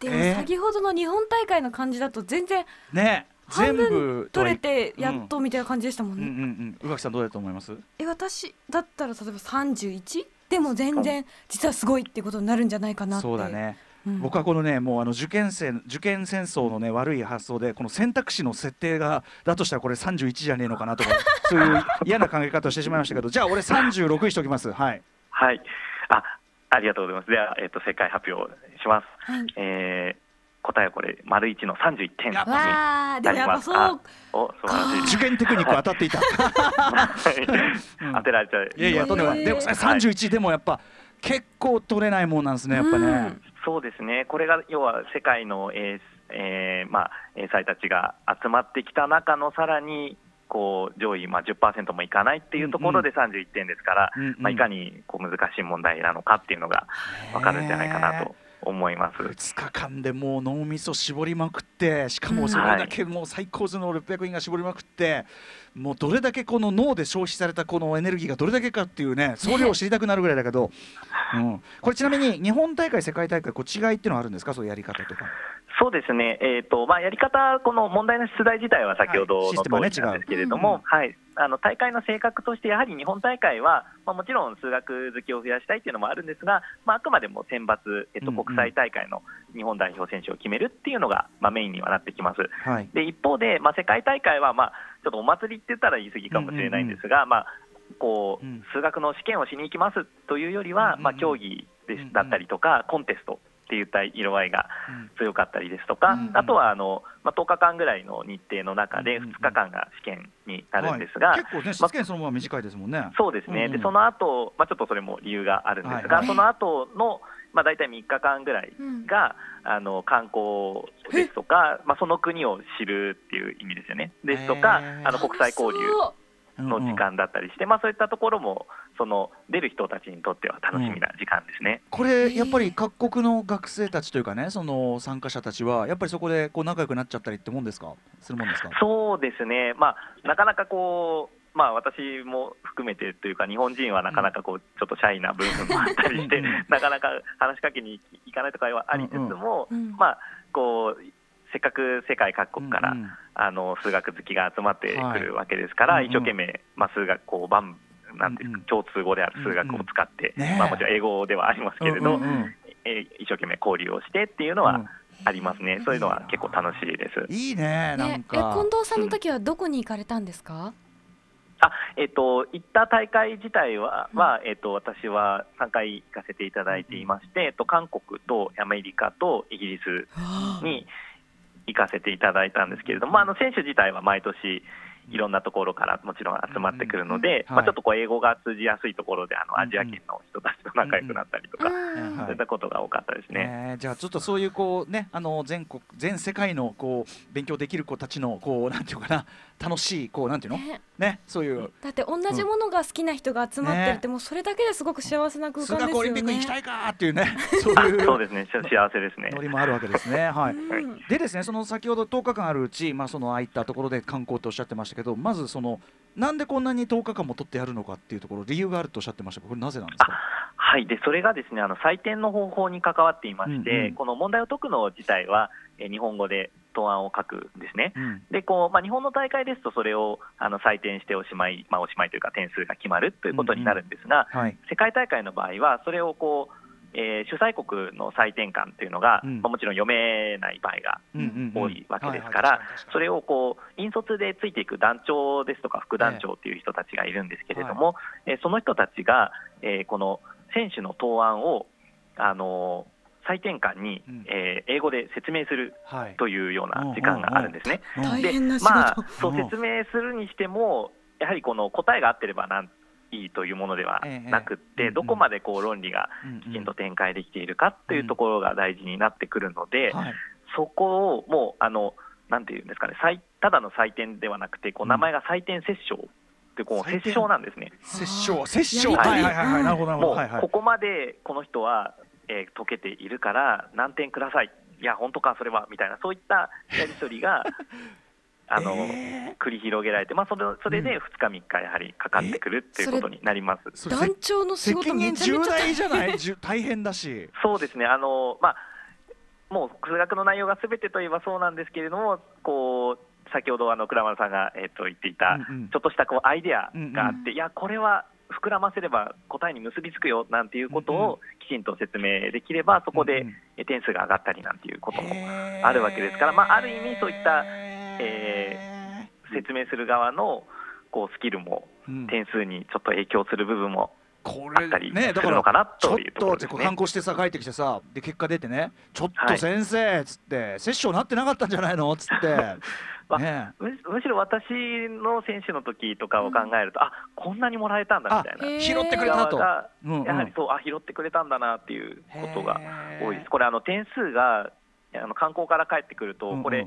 でも先ほどの日本大会の感じだと全然ね半分取れてやっとみたいな感じでしたもんね。うんうんうん宇垣さんどうだと思います？え私だったら例えば三十一？でも全然実はすごいっていうことになるんじゃないかなって。そうだね。うん、僕はこのねもうあの受験生受験戦争のね悪い発想でこの選択肢の設定がだとしたらこれ31じゃねえのかなとか そういう嫌な考え方をしてしまいましたけどじゃあ俺36にしておきますはいはいあありがとうございますでは、えーと、正解発表します、はい、えー答えはこれ丸一の三十一点になります。お素晴らしい。受験テクニック当たっていた。当てられちゃう。いやいやとんでもない。でも三十一でもやっぱ結構取れないもんなんですねやっぱね。そうですね。これが要は世界のえー、えー、まあ英才たちが集まってきた中のさらにこう上位まあ10%もいかないっていうところで31点ですから、うんうん、まあ、いかにこう難しい問題なのかっていうのが分かるんじゃないかなと思います。2日間でもう脳みそ絞りまくってしかもそれだけもう最高数の600円が絞りまくって、もうどれだけこの脳で消費されたこのエネルギーがどれだけかっていうね総量を知りたくなるぐらいだけど、うん、これちなみに日本大会世界大会こう違いっていうのはあるんですか？そういうやり方とか。そうですね、えーとまあ、やり方、この問題の出題自体は先ほどの通りなんですけれども、はい、あの大会の性格として、やはり日本大会は、まあ、もちろん数学好きを増やしたいというのもあるんですが、まあ、あくまでも選抜、えっと、国際大会の日本代表選手を決めるっていうのが、まあ、メインにはなってきます。はい、で一方で、まあ、世界大会は、まあ、ちょっとお祭りって言ったら言い過ぎかもしれないんですが、まあ、こう数学の試験をしに行きますというよりは、まあ、競技でだったりとか、コンテストっていった色合いが強かったりですとか、うん、あとはあの、まあ、10日間ぐらいの日程の中で2日間が試験になるんですが、はい、結構ね、試験そのまま短いですもんね。まそうですね、うんうん、でその後、まあちょっとそれも理由があるんですが、はい、その後のまあ大体3日間ぐらいが、うん、あの観光ですとか、まあ、その国を知るっていう意味ですよね、ですとか、あの国際交流。の時間だったりして、うんうん、まあ、そういったところもその出る人たちにとっては楽しみな時間ですね、うん、これやっぱり各国の学生たちというかねその参加者たちはやっぱりそこでこう仲良くなっちゃったりってもんですか？するもんですか？そうですね、まあ、なかなかこうまあ、私も含めてというか、日本人はなかなかこうちょっとシャイな部分もあったりして、なかなか話しかけに行かないとかはありつつも、まあ、こうせっかく世界各国から、うんうん、あの数学好きが集まってくるわけですから、はい、一生懸命、まあ、数学こうバンなんていうか、共通語である数学を使って、うんうん。ね、まあ、もちろん英語ではありますけれど、うんうん、えー、一生懸命交流をしてっていうのは、ありますね、そういうのは結構楽しいです。いいね、なんか。近藤さんの時はどこに行かれたんですか？あえっ、ー、と行った大会自体は、はえっ、ー、と私は3回行かせていただいていまして、えっと韓国とアメリカとイギリスに行かせていただいたんですけれども、あの選手自体は毎年いろんなところからもちろん集まってくるので、まあ、ちょっとこう英語が通じやすいところであのアジア圏の人たちと仲良くなったりとか、そういったことが多かったですね、えー、じゃあちょっとそういうこう、ね、あの全国全世界のこう勉強できる子たちのこうなんていうかな楽しいこうなんていうの、ね、ね、そういう。だって同じものが好きな人が集まってるって、もうそれだけですごく幸せな空間ですよね。オリンピック行きたいかっていうね。そういう。そうですね幸せですね。ノリもあるわけですね。はい、でですねその先ほど10日間あるうちまあそのああいったところで観光とおっしゃってましたけどまずそのなんでこんなに10日間も取ってやるのかっていうところ理由があるとおっしゃってましたこれなぜなんですか？はい。でそれがですねあの採点の方法に関わっていまして、うんうん、この問題を解くの自体は、え日本語で答案を書くんですね、うん、でこうまあ、日本の大会ですと、それをあの採点しておしまい、まあ、おしまいというか、点数が決まるということになるんですが、うん。うんはい、世界大会の場合は、それをこうえー、主催国の採点官というのが、うん、まあ、もちろん読めない場合が多いわけですから、それをこう引率でついていく団長ですとか副団長という人たちがいるんですけれども、えー、はい、その人たちが、えー、この選手の答案を、あの採点官に、うん、えー、英語で説明するというような時間があるんですね。で、まあ、そう説明するにしても、やはりこの答えが合ってればなんいいというものではええなくっええて、どこまでこう論理がきちん。と展開できているかというところが大事になってくるので、はい。そこをもうあのなんていうんですかね、採ただの採点ではなくて、こう名前が採点折衝ってこう折衝なんですね。殺生殺生やりはい。はいはいはい。なるほどなるほもうここまでこの人は、えー解けているから何点ください、いや、本当か、それは。みたいな、そういったやり取りが あの、え繰り広げられて、まあ、それそれで2日、3日、やはりかかってくるっていうことになります。団長の仕責事め任重ちゃめちゃ大じゃない？大変だし。そうですね、あのまあ、もう数学の内容がすべてといえばそうなんですけれども、こう先ほどあの倉丸さんが、えっと言っていた、ちょっとしたこうアイデアがあって、うん。いや、これは膨らませれば答えに結びつくよなんていうことをきちんと説明できれば、そこで点数が上がったりなんていうこともあるわけですから。まあある意味そういったえ説明する側のこうスキルもうん。点数にちょっと影響する部分もこれあったりねだからするのかなちょっところとですね。ってこう観。光してさ帰ってきてさで結果出てねちょっはいと先生っつって摂政なってなかったんじゃないの？っつって まあねむむしろ私の選手の時とかを考えると、あこんなにもらえたんだみたいな。拾ってくれたと。んうん。やはりそう、あ拾ってくれたんだなっていうことが多いです。これあの点数があの観光から帰ってくると、うんうん。これ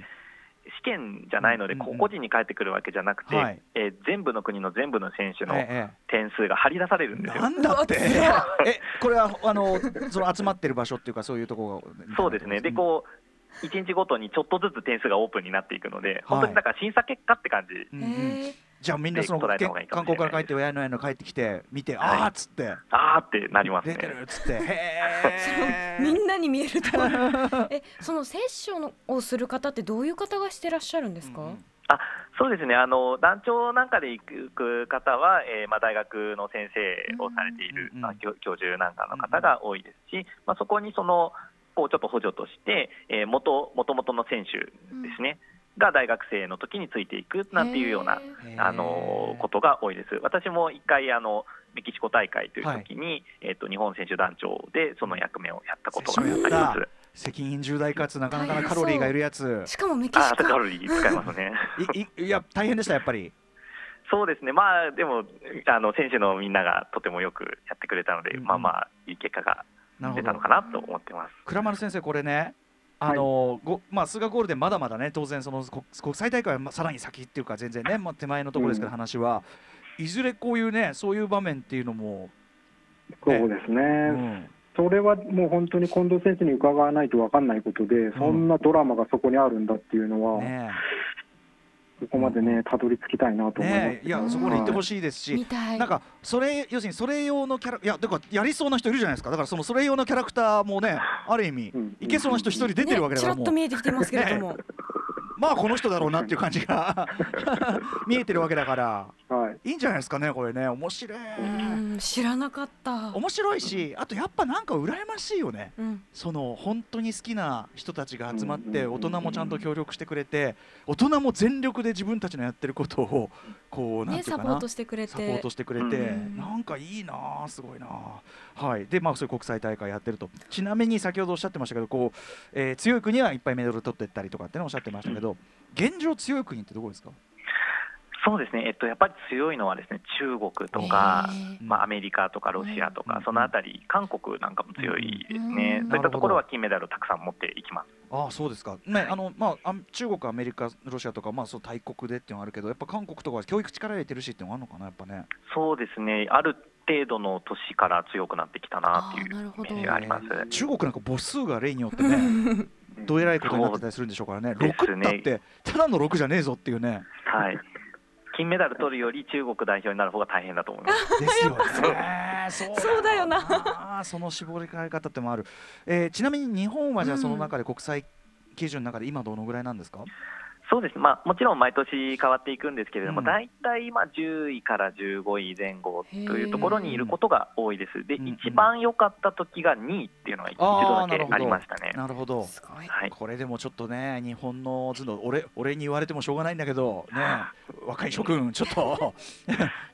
試験じゃないので、個人に帰ってくるわけじゃなくて、はい。えー全部の国の全部の選手のえ点数が張り出されるんえですよ。なんだって。えこれはあのその集まってる場所っていうかそういうところそうですね。でこう1日ごとにちょっとずつ点数がオープンになっていくので、本当はいにだから審査結果って感じうんうん。じゃあみんなそので捉えけた方がいいか観光から帰って親の親の帰ってきて見て、はい。あーっつって。あーってなります出てね。るっつって。へえみんなに見えると。えそのセッションをする方ってどういう方がしてらっしゃるんですか、あそうですね。あの団長なんかで行く方は、えーまあ、大学の先生をされている、うんうん。まあ、教教授なんかの方が多いですし、まあ、そこにそのこうちょっと補助として、えー、元元々の選手ですね、が大学生の時についていくなんていうようなあのことが多いです。私も一回あのメキシコ大会という時に、えっ、と日本選手団長でその役目をやったことがあります。責任重大かつなかなかなカロリーがいるやつ。ーしかもメキあシコ。ーカロリー使いますね。いいいや大変でしたやっぱり。そうですね、まあでもあの選手のみんながとてもよくやってくれたので、うんうん。まあまあいい結果が出たのかなと思ってます。倉丸先生これねあのごまあ、数学ゴールデンまだまだね当然その国国際大会はまあさらに先っていうか全然ね、まあ、手前のところですけどうん。話は、いずれこういうねそういう場面っていうのも、そうですね、うん。それはもう本当に近藤選手に伺わないと分かんないことで、そんなドラマがそこにあるんだっていうのは、ねそこまでね、たどり着きたいなとえ思います。ねえいやそこに行ってほしいですし、みたい。なんかそれ要するにそれ用のキャラいやだからやりそうな人いるじゃないですか。だからそのそれ用のキャラクターもねある意味うん。いけそうな人一人出てるわけだからもう、ねちらっと見えてきてますけれども、まあこの人だろうなっていう感じが 見えてるわけだから。はいいいんじゃないですかねこれね。面白い。うん知らなかった。面白いしあとやっぱなんか羨ましいよね。うん。その本当に好きな人たちが集まってうん。大人もちゃんと協力してくれて大人も全力で自分たちのやってることをこうなんねていうかな。サポートしてくれて。サポートしてくれてうん。なんかいいなあすごいなあはい。でまあそういう国際大会やってると。ちなみに先ほどおっしゃってましたけどこう、えー強い国はいっぱいメダル取ってったりとかってねおっしゃってましたけど現状強い国ってどこですか？そうですね、えっと、やっぱり強いのはですね中国とか、まあ、アメリカとかロシアとか、うん。そのあたり、韓国なんかも強いですね、うんそういったところは金メダルをたくさん持っていきます。ああそうですか、ねあのまあ、あ中国、アメリカ、ロシアとか、まあ、そう大国でっていうのはあるけどやっぱ韓国とかは教育力入れてるしっていうのがあるのかなやっぱね。そうですね、ある程度の年から強くなってきたなっていうイメージがあります。中国なんか母数が例によってねどえらいことになってたりするんでしょうからね。そうです6ね。だってただの6じゃねえぞっていうね。はい金メダル取るより中国代表になる方が大変だと思います。ですよね。そう。だよななその絞り替え方ってもある、えーちなみに日本はじゃあうんその中で国際基準の中で今どのぐらいな。んですか、そうです、まあ、もちろん毎年変わっていくんですけれども、うん。大体今、10位から15位前後というところにいることが多いです、でうんうん一番良かった時が2位っていうのが一度だけありましたね。なるほど。はい。これでもちょっとね日本の頭脳俺俺に言われてもしょうがないんだけどね。若い諸君ちょっと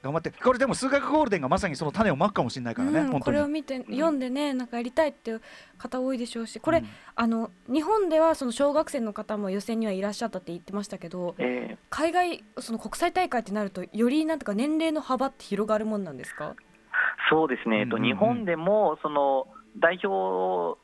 頑張って。これでも数学ゴールデンがまさにその種をまくかもしれないからね、うん、これを見て読んでねなんかやりたいっていう方多いでしょうしこれ、うん。あの日本ではその小学生の方も予選にはいらっしゃったってってましたけどえー海外その国際大会ってなるとよりなんとか年齢の幅って広がるもんなんですか？そうですね、えっと日本でもその代表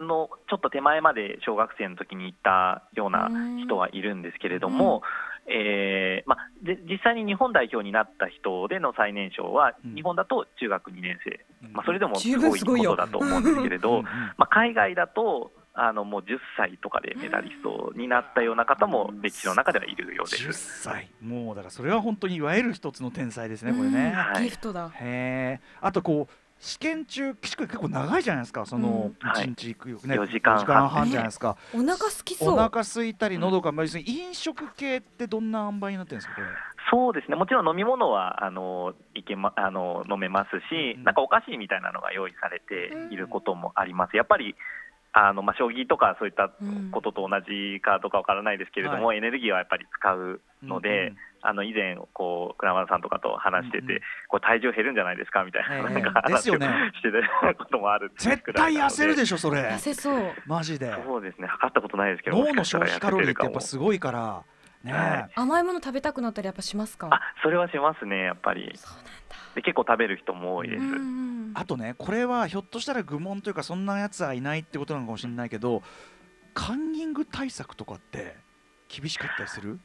のちょっと手前まで小学生の時に行ったような人はいるんですけれども、えーまあ、で実際に日本代表になった人での最年少は、うん。日本だと中学2年生、うん。まあ、それでもすごいことだと思うんですけれど、まあ、海外だとあのもう10歳とかでメダリストになったような方も歴史の中ではいるようで10す。歳。もうだからそれは本当にいわゆる一つの天才ですねこれね。うん。ギフトだ。へえあとこう試験中結構長いじゃないですか。そのうん。はい。1日行くよね、4時間半。4時間半じゃないですか、お腹空きそう。お腹空いたり喉が、まあ、要するに飲食系ってどんな塩梅になってるんですかこれ？そうですね、もちろん飲み物はあのいけまあの飲めますし、うん。なんかお菓子みたいなのが用意されていることもあります。やっぱりあのまあ、将棋とかそういったうん。ことと同じかどうかわからないですけれども、はエネルギーはやっぱり使うので、あの以前こう、倉丸さんとかと話してて、うんうんこれ体重減るんじゃないですかみたいな,、ええ。なんかですよね。話をしてたこともある絶対痩せるでししょそれ。痩せそう。マジで。そうですね、測ったことないですけど、脳の消費カロリーってやっぱすごいからね、はい。甘いもの食べたくなったりやっぱしますか？あそれはしますね、やっぱり。そうなんだで結構食べる人も多いです。うんうんあとねこれはひょっとしたら愚問というかそんなやつはいないってことなのかもしれないけどカンニング対策とかって厳しかったりする？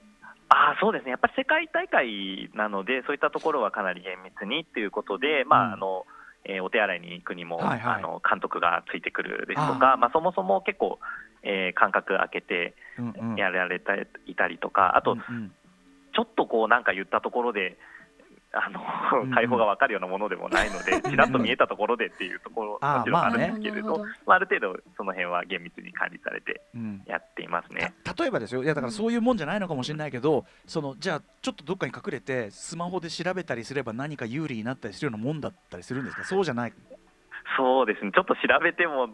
あーそうですね、やっぱり世界大会なので、そういったところはかなり厳密にっていうことで、まうん。ああのえーお手洗いに行くにも、はいはい。あの監督がついてくるですとあか、まあ、そもそも結構、えー間隔空けてうんうん。やられたいたりとか、あと、うんうん。ちょっとこうなんか言ったところで、あうんうん。の解放が分かるようなものでもないので、ちらっと見えたところでっていうところ、もちろんあるんまあねですけれど、なるほど。まあ、ある程度、その辺は厳密に管理されてうん。やっていますね。た例えばですよ。いやだからそういうもんじゃないのかもしれないけど、そのじゃあちょっとどっかに隠れてスマホで調べたりすれば何か有利になったりするようなもんだったりするんですか？そうじゃない。そうですね、ちょっと調べてもど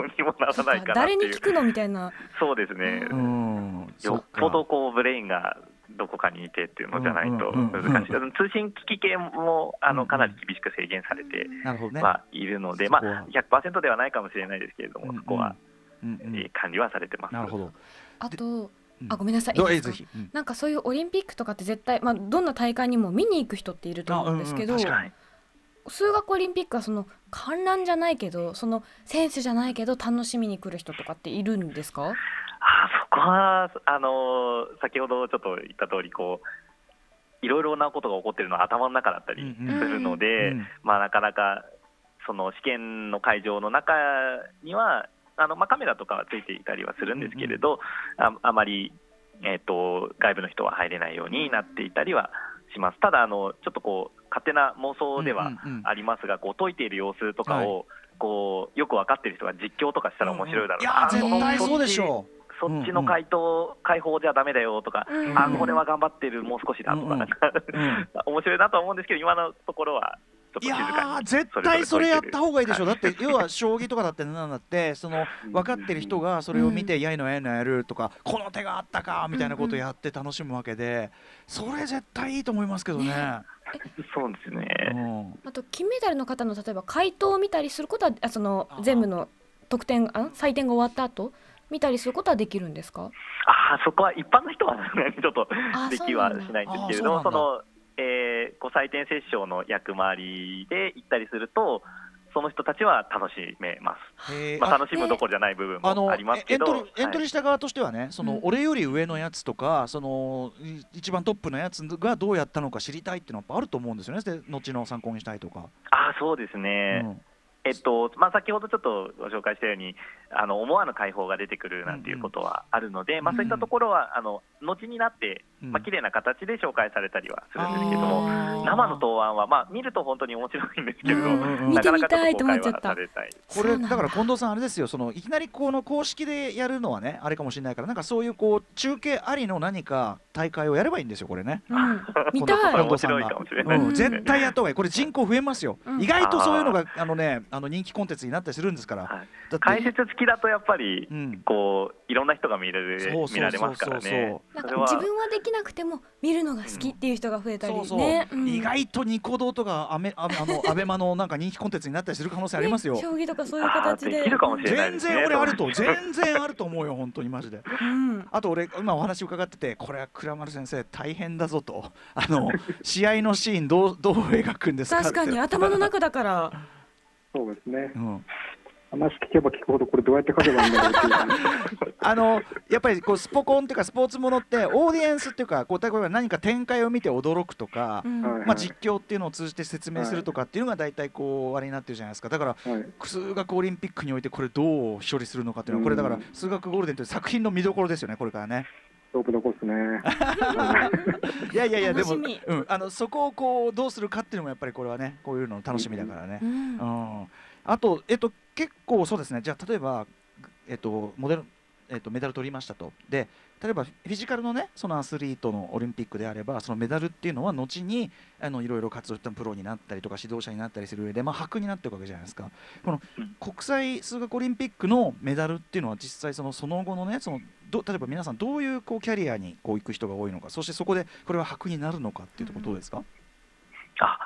うにもならないかなっていう。誰に聞、くのみたいな。そうですね、うん。よっぽどこうブレインがどこかにいてっていうのじゃないと難しい、通信機器系もあのかなり厳しく制限されてなるほどね、はいるので、まあ、100%ではないかもしれないですけれども、そこは、管理はされてます。なるほど。あとうん。あごめんなさい。いどいなんかそういうオリンピックとかって絶対、まあ、どんな大会にも見に行く人っていると思うんですけど、数学オリンピックはその観覧じゃないけどそのセンスじゃないけど楽しみに来る人とかっているんですか？あーそこはあのー先ほどちょっと言った通りこういろいろなことが起こってるのは頭の中だったりうんするので、うんまあ、なかなかその試験の会場の中にはあの、まあ、カメラとかはついていたりはするんですけれど、ああまり、えー、と外部の人は入れないようになっていたりはします。ただあのちょっとこう勝手な妄想ではうんうんうん。ありますが、こう解いている様子とかを、こうよく分かっている人が実況とかしたら面白いだろうな、いやー絶対そうでしょそっちの回答、解放じゃダメだよとか、うん。あこれは頑張ってる、もう少しだとか、うんうん。なんかうん。面白いなとは思うんですけど、今のところはいや。絶対それやった方がいいでしょ、はだって要は将棋とかだってなんだってその分かってる人がそれを見て、やいのやいのやるとかこの手があったかみたいなことをやって楽しむわけでそれ絶対いいと思いますけどね。そうですね。うん。あと金メダルの方の例えば回答を見たりすることはあその全部の得点あ採点が終わった後見たりすることはできるんですか？あーそこは一般の人は ちょっとあできはしないんですけれども、その、えー、ご採点摂政の役回りで行ったりすると、その人たちは楽しめます。まあ、楽しむどころじゃない部分もありますけど、エントリーエントリーはいした側としてはね、そのうん。俺より上のやつとかそのい一番トップのやつがどうやったのか知りたいっていうのはやっぱあると思うんですよね。で後の参考にしたいとか。あーそうですね、うんえっとまあ、先ほどちょっとご紹介したように、あの思わぬ解放が出てくるなんていうことはあるので、まあ、そういったところは、あの後になって、まあ綺麗な形で紹介されたりはするんですけども、生の答案は、まあ、見ると本当に面白いんですけれど、なかなかちょっ見てみたいとと公開は思っちゃったされない。これだ。だから近藤さんあれですよそのいきなりこの公式でやるのはねあれかもしれないからなんかそういうこう中継ありの何か大会をやればいいんですよこれね。うん、見たい。面白いかもしれない。うん、絶対やった方がいいこれ人口増えますよ、うん。意外とそういうのがあのねあの人気コンテンツになったりするんですから、はい。解説付式だとやっぱりうん。こういろんな人が見られますからね。自分はできなくても見るのが好きっていう人が増えたりそうそう、ね。うん意外とニコ動とかアメああの アベマのなんか人気コンテンツになったりする可能性ありますよ、ね将棋とかそういう形で。できるかもしれない全。然俺あると全然あると思うよ本当にマジでうん。あと俺今お話伺っててこれは倉丸先生大変だぞとあの 試合のシーンどうどう描くんですか確かに頭の中だから。そうですねうん話聞けば聞くほどこれどうやって書けばいいんだろうっていう。あのやっぱりこうスポコンっていうかスポーツものってオーディエンスっていうかこう例えば何か展開を見て驚くとか、うん。はい。まあ、実況っていうのを通じて説明するとかっていうのが大体こうあれになってるじゃないですか。だからはい。数学オリンピックにおいてこれどう処理するのかっていうのはこれだからうん数学ゴールデンという作品の見どころですよねこれからね。勝負どこですね。いやいやいやでも、うん、あのそこをこうどうするかっていうのもやっぱりこれはねこういうの楽しみだからね。う。ん。うん、あと、えっと、結構そうですね、じゃあ、例えば、えっと、モデル、えっと、メダル取りましたと。で、例えばフィジカルのね、そのアスリートのオリンピックであれば、そのメダルっていうのは、後にあのいろいろ活動したプロになったりとか、指導者になったりする上で、まあ、箔になっていくわけじゃないですか。この国際数学オリンピックのメダルっていうのは、実際その、その後のね、そのど例えば皆さん、どういうこうキャリアにこう行く人が多いのか、そしてそこでこれは箔になるのかっていうところ、どうですか、あ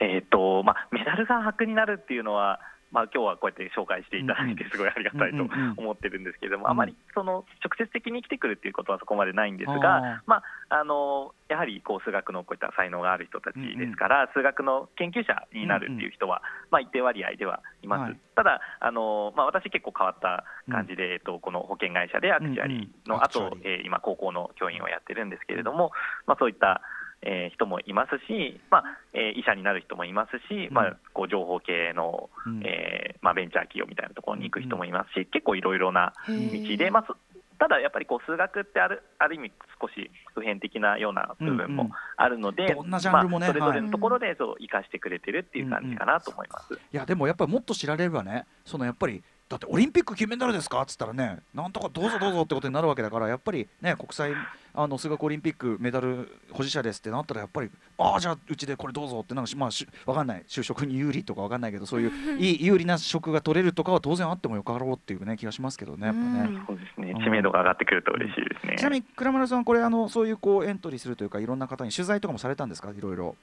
えーとまあ、メダルが箔になるっていうのは、まあ今日はこうやって紹介していただいて、すごいありがたいと思ってるんですけれども、うん。あまりその直接的に生きてくるっていうことはそこまでないんですが、まあ、あのやはりこう数学のこういった才能がある人たちですから、数学の研究者になるっていう人は、まあ、一定割合ではいます。はい。ただあの、まあ、私、結構変わった感じで、えっと、この保険会社でアクチュアリーの、あとえー今、高校の教員をやってるんですけれども、まあ、そういったえー人もいますし、まあえー医者になる人もいますし、まあ、こう情報系の、うん。えーまあ、ベンチャー企業みたいなところに行く人もいますし、結構いろいろな道で、まあ、そただやっぱりこう数学ってあるある意味少し普遍的なような部分うんうん。もあるので、まあそれぞれはいのところでそう生かしてくれてるっていう感じかなと思います。いやでもやっぱりもっと知られればねそのやっぱりだってオリンピック金メダルですか？っつったらねなんとかどうぞどうぞってことになるわけだからやっぱりね国際あの数学オリンピックメダル保持者ですってなったらやっぱりああじゃあうちでこれどうぞってなんかしまあしわかんない。就職に有利とかわかんないけどそういういい有利な職が取れるとかは当然あってもよかろうっていうね気がしますけどねやっぱね。うん。そうですね。うん。知名度が上がってくると嬉しいですね。ちなみに倉村さんこれあのそういうこうエントリーするというかいろんな方に取材とかもされたんですか？いろいろ。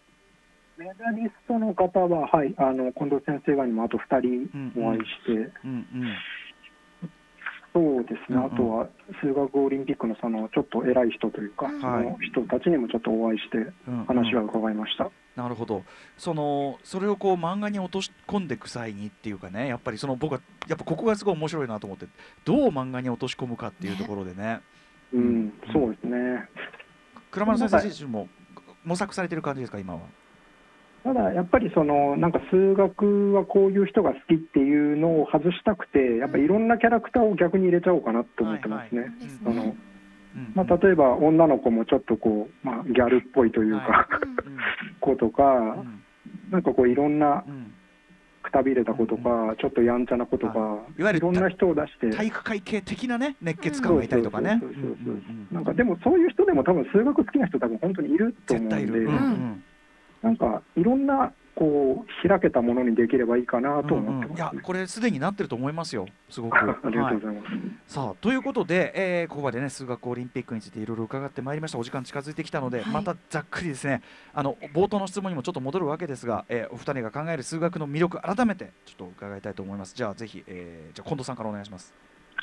メダリストの方は、はい、あの近藤先生以外にもあと2人お会いして、うんうんそうですね、うんうんあとは数学オリンピックのそのちょっと偉い人というか、うんその人たちにもちょっとお会いしてうんうん話は伺いました。なるほどそのそれをこう漫画に落とし込んでいく際にっていうかねやっぱりその僕はやっぱここがすごい面白いなと思ってどう漫画に落とし込むかっていうところでねうん、うんそうですね。倉丸先生自身も模索されてる感じですか今は。ただやっぱりそのなんか数学はこういう人が好きっていうのを外したくて、やっぱりいろんなキャラクターを逆に入れちゃおうかなと思ってますね。そのまあ、例えば女の子もちょっとこう、まあ、ギャルっぽいというか、子とか、うん。なんかこういろんなうん。くたびれた子とか、ちょっとやんちゃな子とか、い。わゆるいろんな人を出して。体育会系的なね熱血感がいたりとかね。なんかでもそういう人でも多分数学好きな人多分本当にいると思うんで、なんかいろんなこう開けたものにできればいいかなと思ってうんうん。います、やこれすでになってると思いますよ。すごく。ありがとうごはいざいます。さあということで、えーここまでね数学オリンピックについていろいろ伺ってまいりました。お時間近づいてきたので、はい。またざっくりですね。あの冒頭の質問にもちょっと戻るわけですが、えーお二人が考える数学の魅力改めてちょっと伺いたいと思います。じゃあぜひ、えーじゃあ近藤さんからお願いします。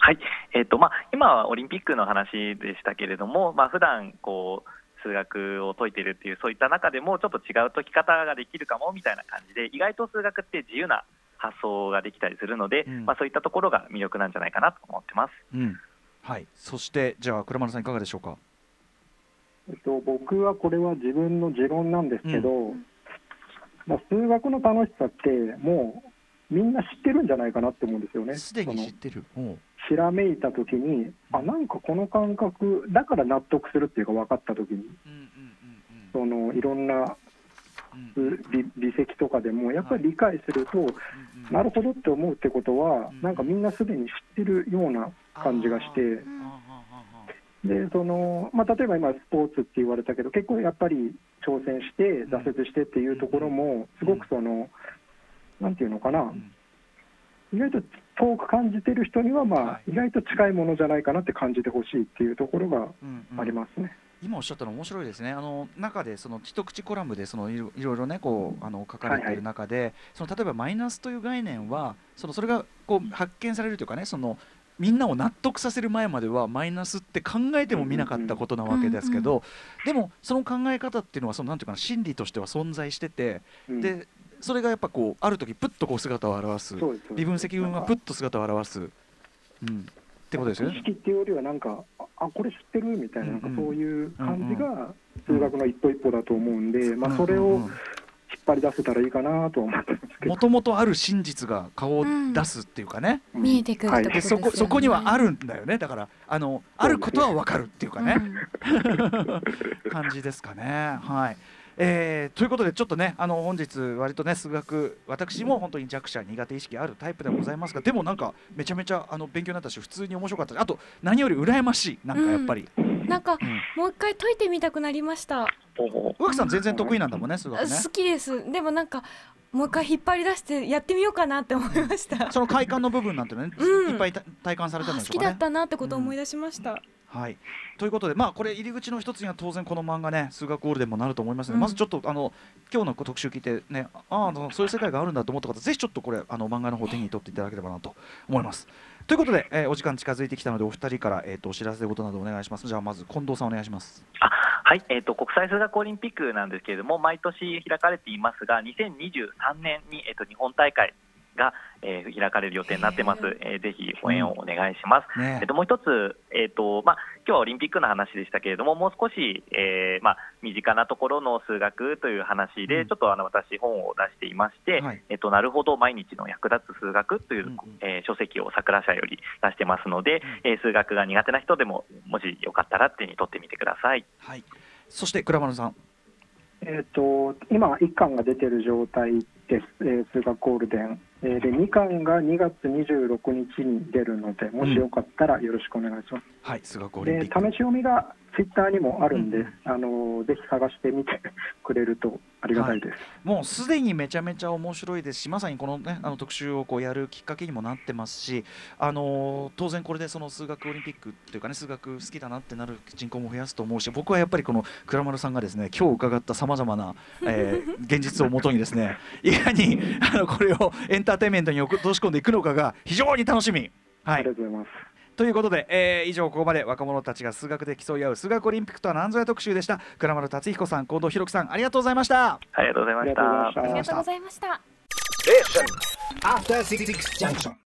はい、えっ、とまあ今はオリンピックの話でしたけれども、まあ普段こう数学を解いているっていうそういった中でもちょっと違う解き方ができるかもみたいな感じで意外と数学って自由な発想ができたりするので、うん。まあそういったところが魅力なんじゃないかなと思ってます。うんはい。そしてじゃあ倉丸さんいかがでしょうか？えっと、僕はこれは自分の持論なんですけど、まあ、数学の楽しさってもうみんな知ってるんじゃないかなって思うんですよね。すでに知ってる。ひらめいた時にあなんかこの感覚だから納得するっていうか分かった時にそのいろんな微微積とかでもやっぱり理解すると、なるほどって思うってことは、うん。なんかみんなすでに知ってるような感じがして、でそのまあ、例えば今、スポーツって言われたけど、結構やっぱり挑戦して、挫折してっていうところも、すごくその、なんていうのかな、意外と遠く感じてる人には、まあは意外と近いものじゃないかなって感じてほしいっていうところがうんうん。ありますね。今おっしゃったの面白いですね。あの中でその一口コラムでそのいろいろねこうあの書かれている中で、その例えばマイナスという概念はそのそれがこう発見されるというかねそのみんなを納得させる前まではマイナスって考えてもみなかったことなわけですけど、でもその考え方っていうのはそのなんていうかな心理としては存在してて、うん。でそれがやっぱこうある時プッとこう姿を現す。微分積分がプッと姿を現す、うん、ってことですよね。意識っていうよりはなんかああこれ知ってるみたいななんかうん。うんそういう感じうんが数学の一歩一歩だと思うんで、まあ、それをうんうんうん引っ張り出せたらいいかなとは思ってますけど。も。ともとある真実が顔を出すっていうかね、うん。見えてくるはいってことですよね。でそこそこにはあるんだよね。だからあのあることは分かるっていうかね、感じですかね。はいえーということでちょっとねあの本日割とね数学私も本当に弱者苦手意識あるタイプでございますがでもなんかめちゃめちゃあの勉強になったし普通に面白かったしあと何より羨ましいなんかやっぱり、なんかうんもう一回解いてみたくなりました。お宇垣さん全然得意なんだもんね数学ね好きです。でもなんかもう一回引っ張り出してやってみようかなって思いました。その快感の部分なんてね、うんいっぱいた体感されたん好でしょうかねきだったなってことを思い出しました。はい、ということで、まあ、これ入り口の一つには当然この漫画ね数学ゴールデンもなると思いますので、うんまずちょっとあの今日の特集聞いてねああそういう世界があるんだと思った方ぜひちょっとこれあの漫画の方手に取っていただければなと思います。ということで、えーお時間近づいてきたのでお二人から、えー、とお知らせことなどお願いしますじゃあまず近藤さんお願いします。はい、えー、と国際数学オリンピックなんですけれども、毎年開かれていますが、2023年に、えー、と日本大会が、えー開かれる予定になってます、えーぜひ応援をお願いします。ね。えっと、もう一つ、えっとまあ、今日はオリンピックの話でしたけれども、もう少し、えーまあ、身近なところの数学という話で、うん。ちょっとあの私、本を出していまして、はい。えっと、なるほど毎日の役立つ数学という、うんうん。えー書籍を桜社より出してますので、えー数学が苦手な人でも、もしよかったら手に取ってみてください。はい、そして倉丸さん。えー、と今、1巻が出てる状態です、えー数学ゴールデン、えーで2巻が2月26日に出るので、もしよかったらよろしくお願いします。はい数学オリンで試し読みがツイッターにもあるんで、うんあのぜひ探してみて くれるとありがたいです。もうすでにめちゃめちゃ面白いですしまさにこの,、ね、あの特集をこうやるきっかけにもなってますし、あのー当然これでその数学オリンピックっていうかね数学好きだなってなる人口も増やすと思うし僕はやっぱりこの倉丸さんがですね今日伺ったさまざまな、えー 現実をもとにですねいかにあのこれをエンターテインメントに落とし込んでいくのかが非常に楽しみ。はいありがとうございます。ということで、えー以上ここまで若者たちが数学で競い合う数学オリンピックとは何ぞや特集でした倉丸達彦さん近藤弘樹さんありがとうございましたありがとうございましありがとうございまたありがとうございました。Six Junction.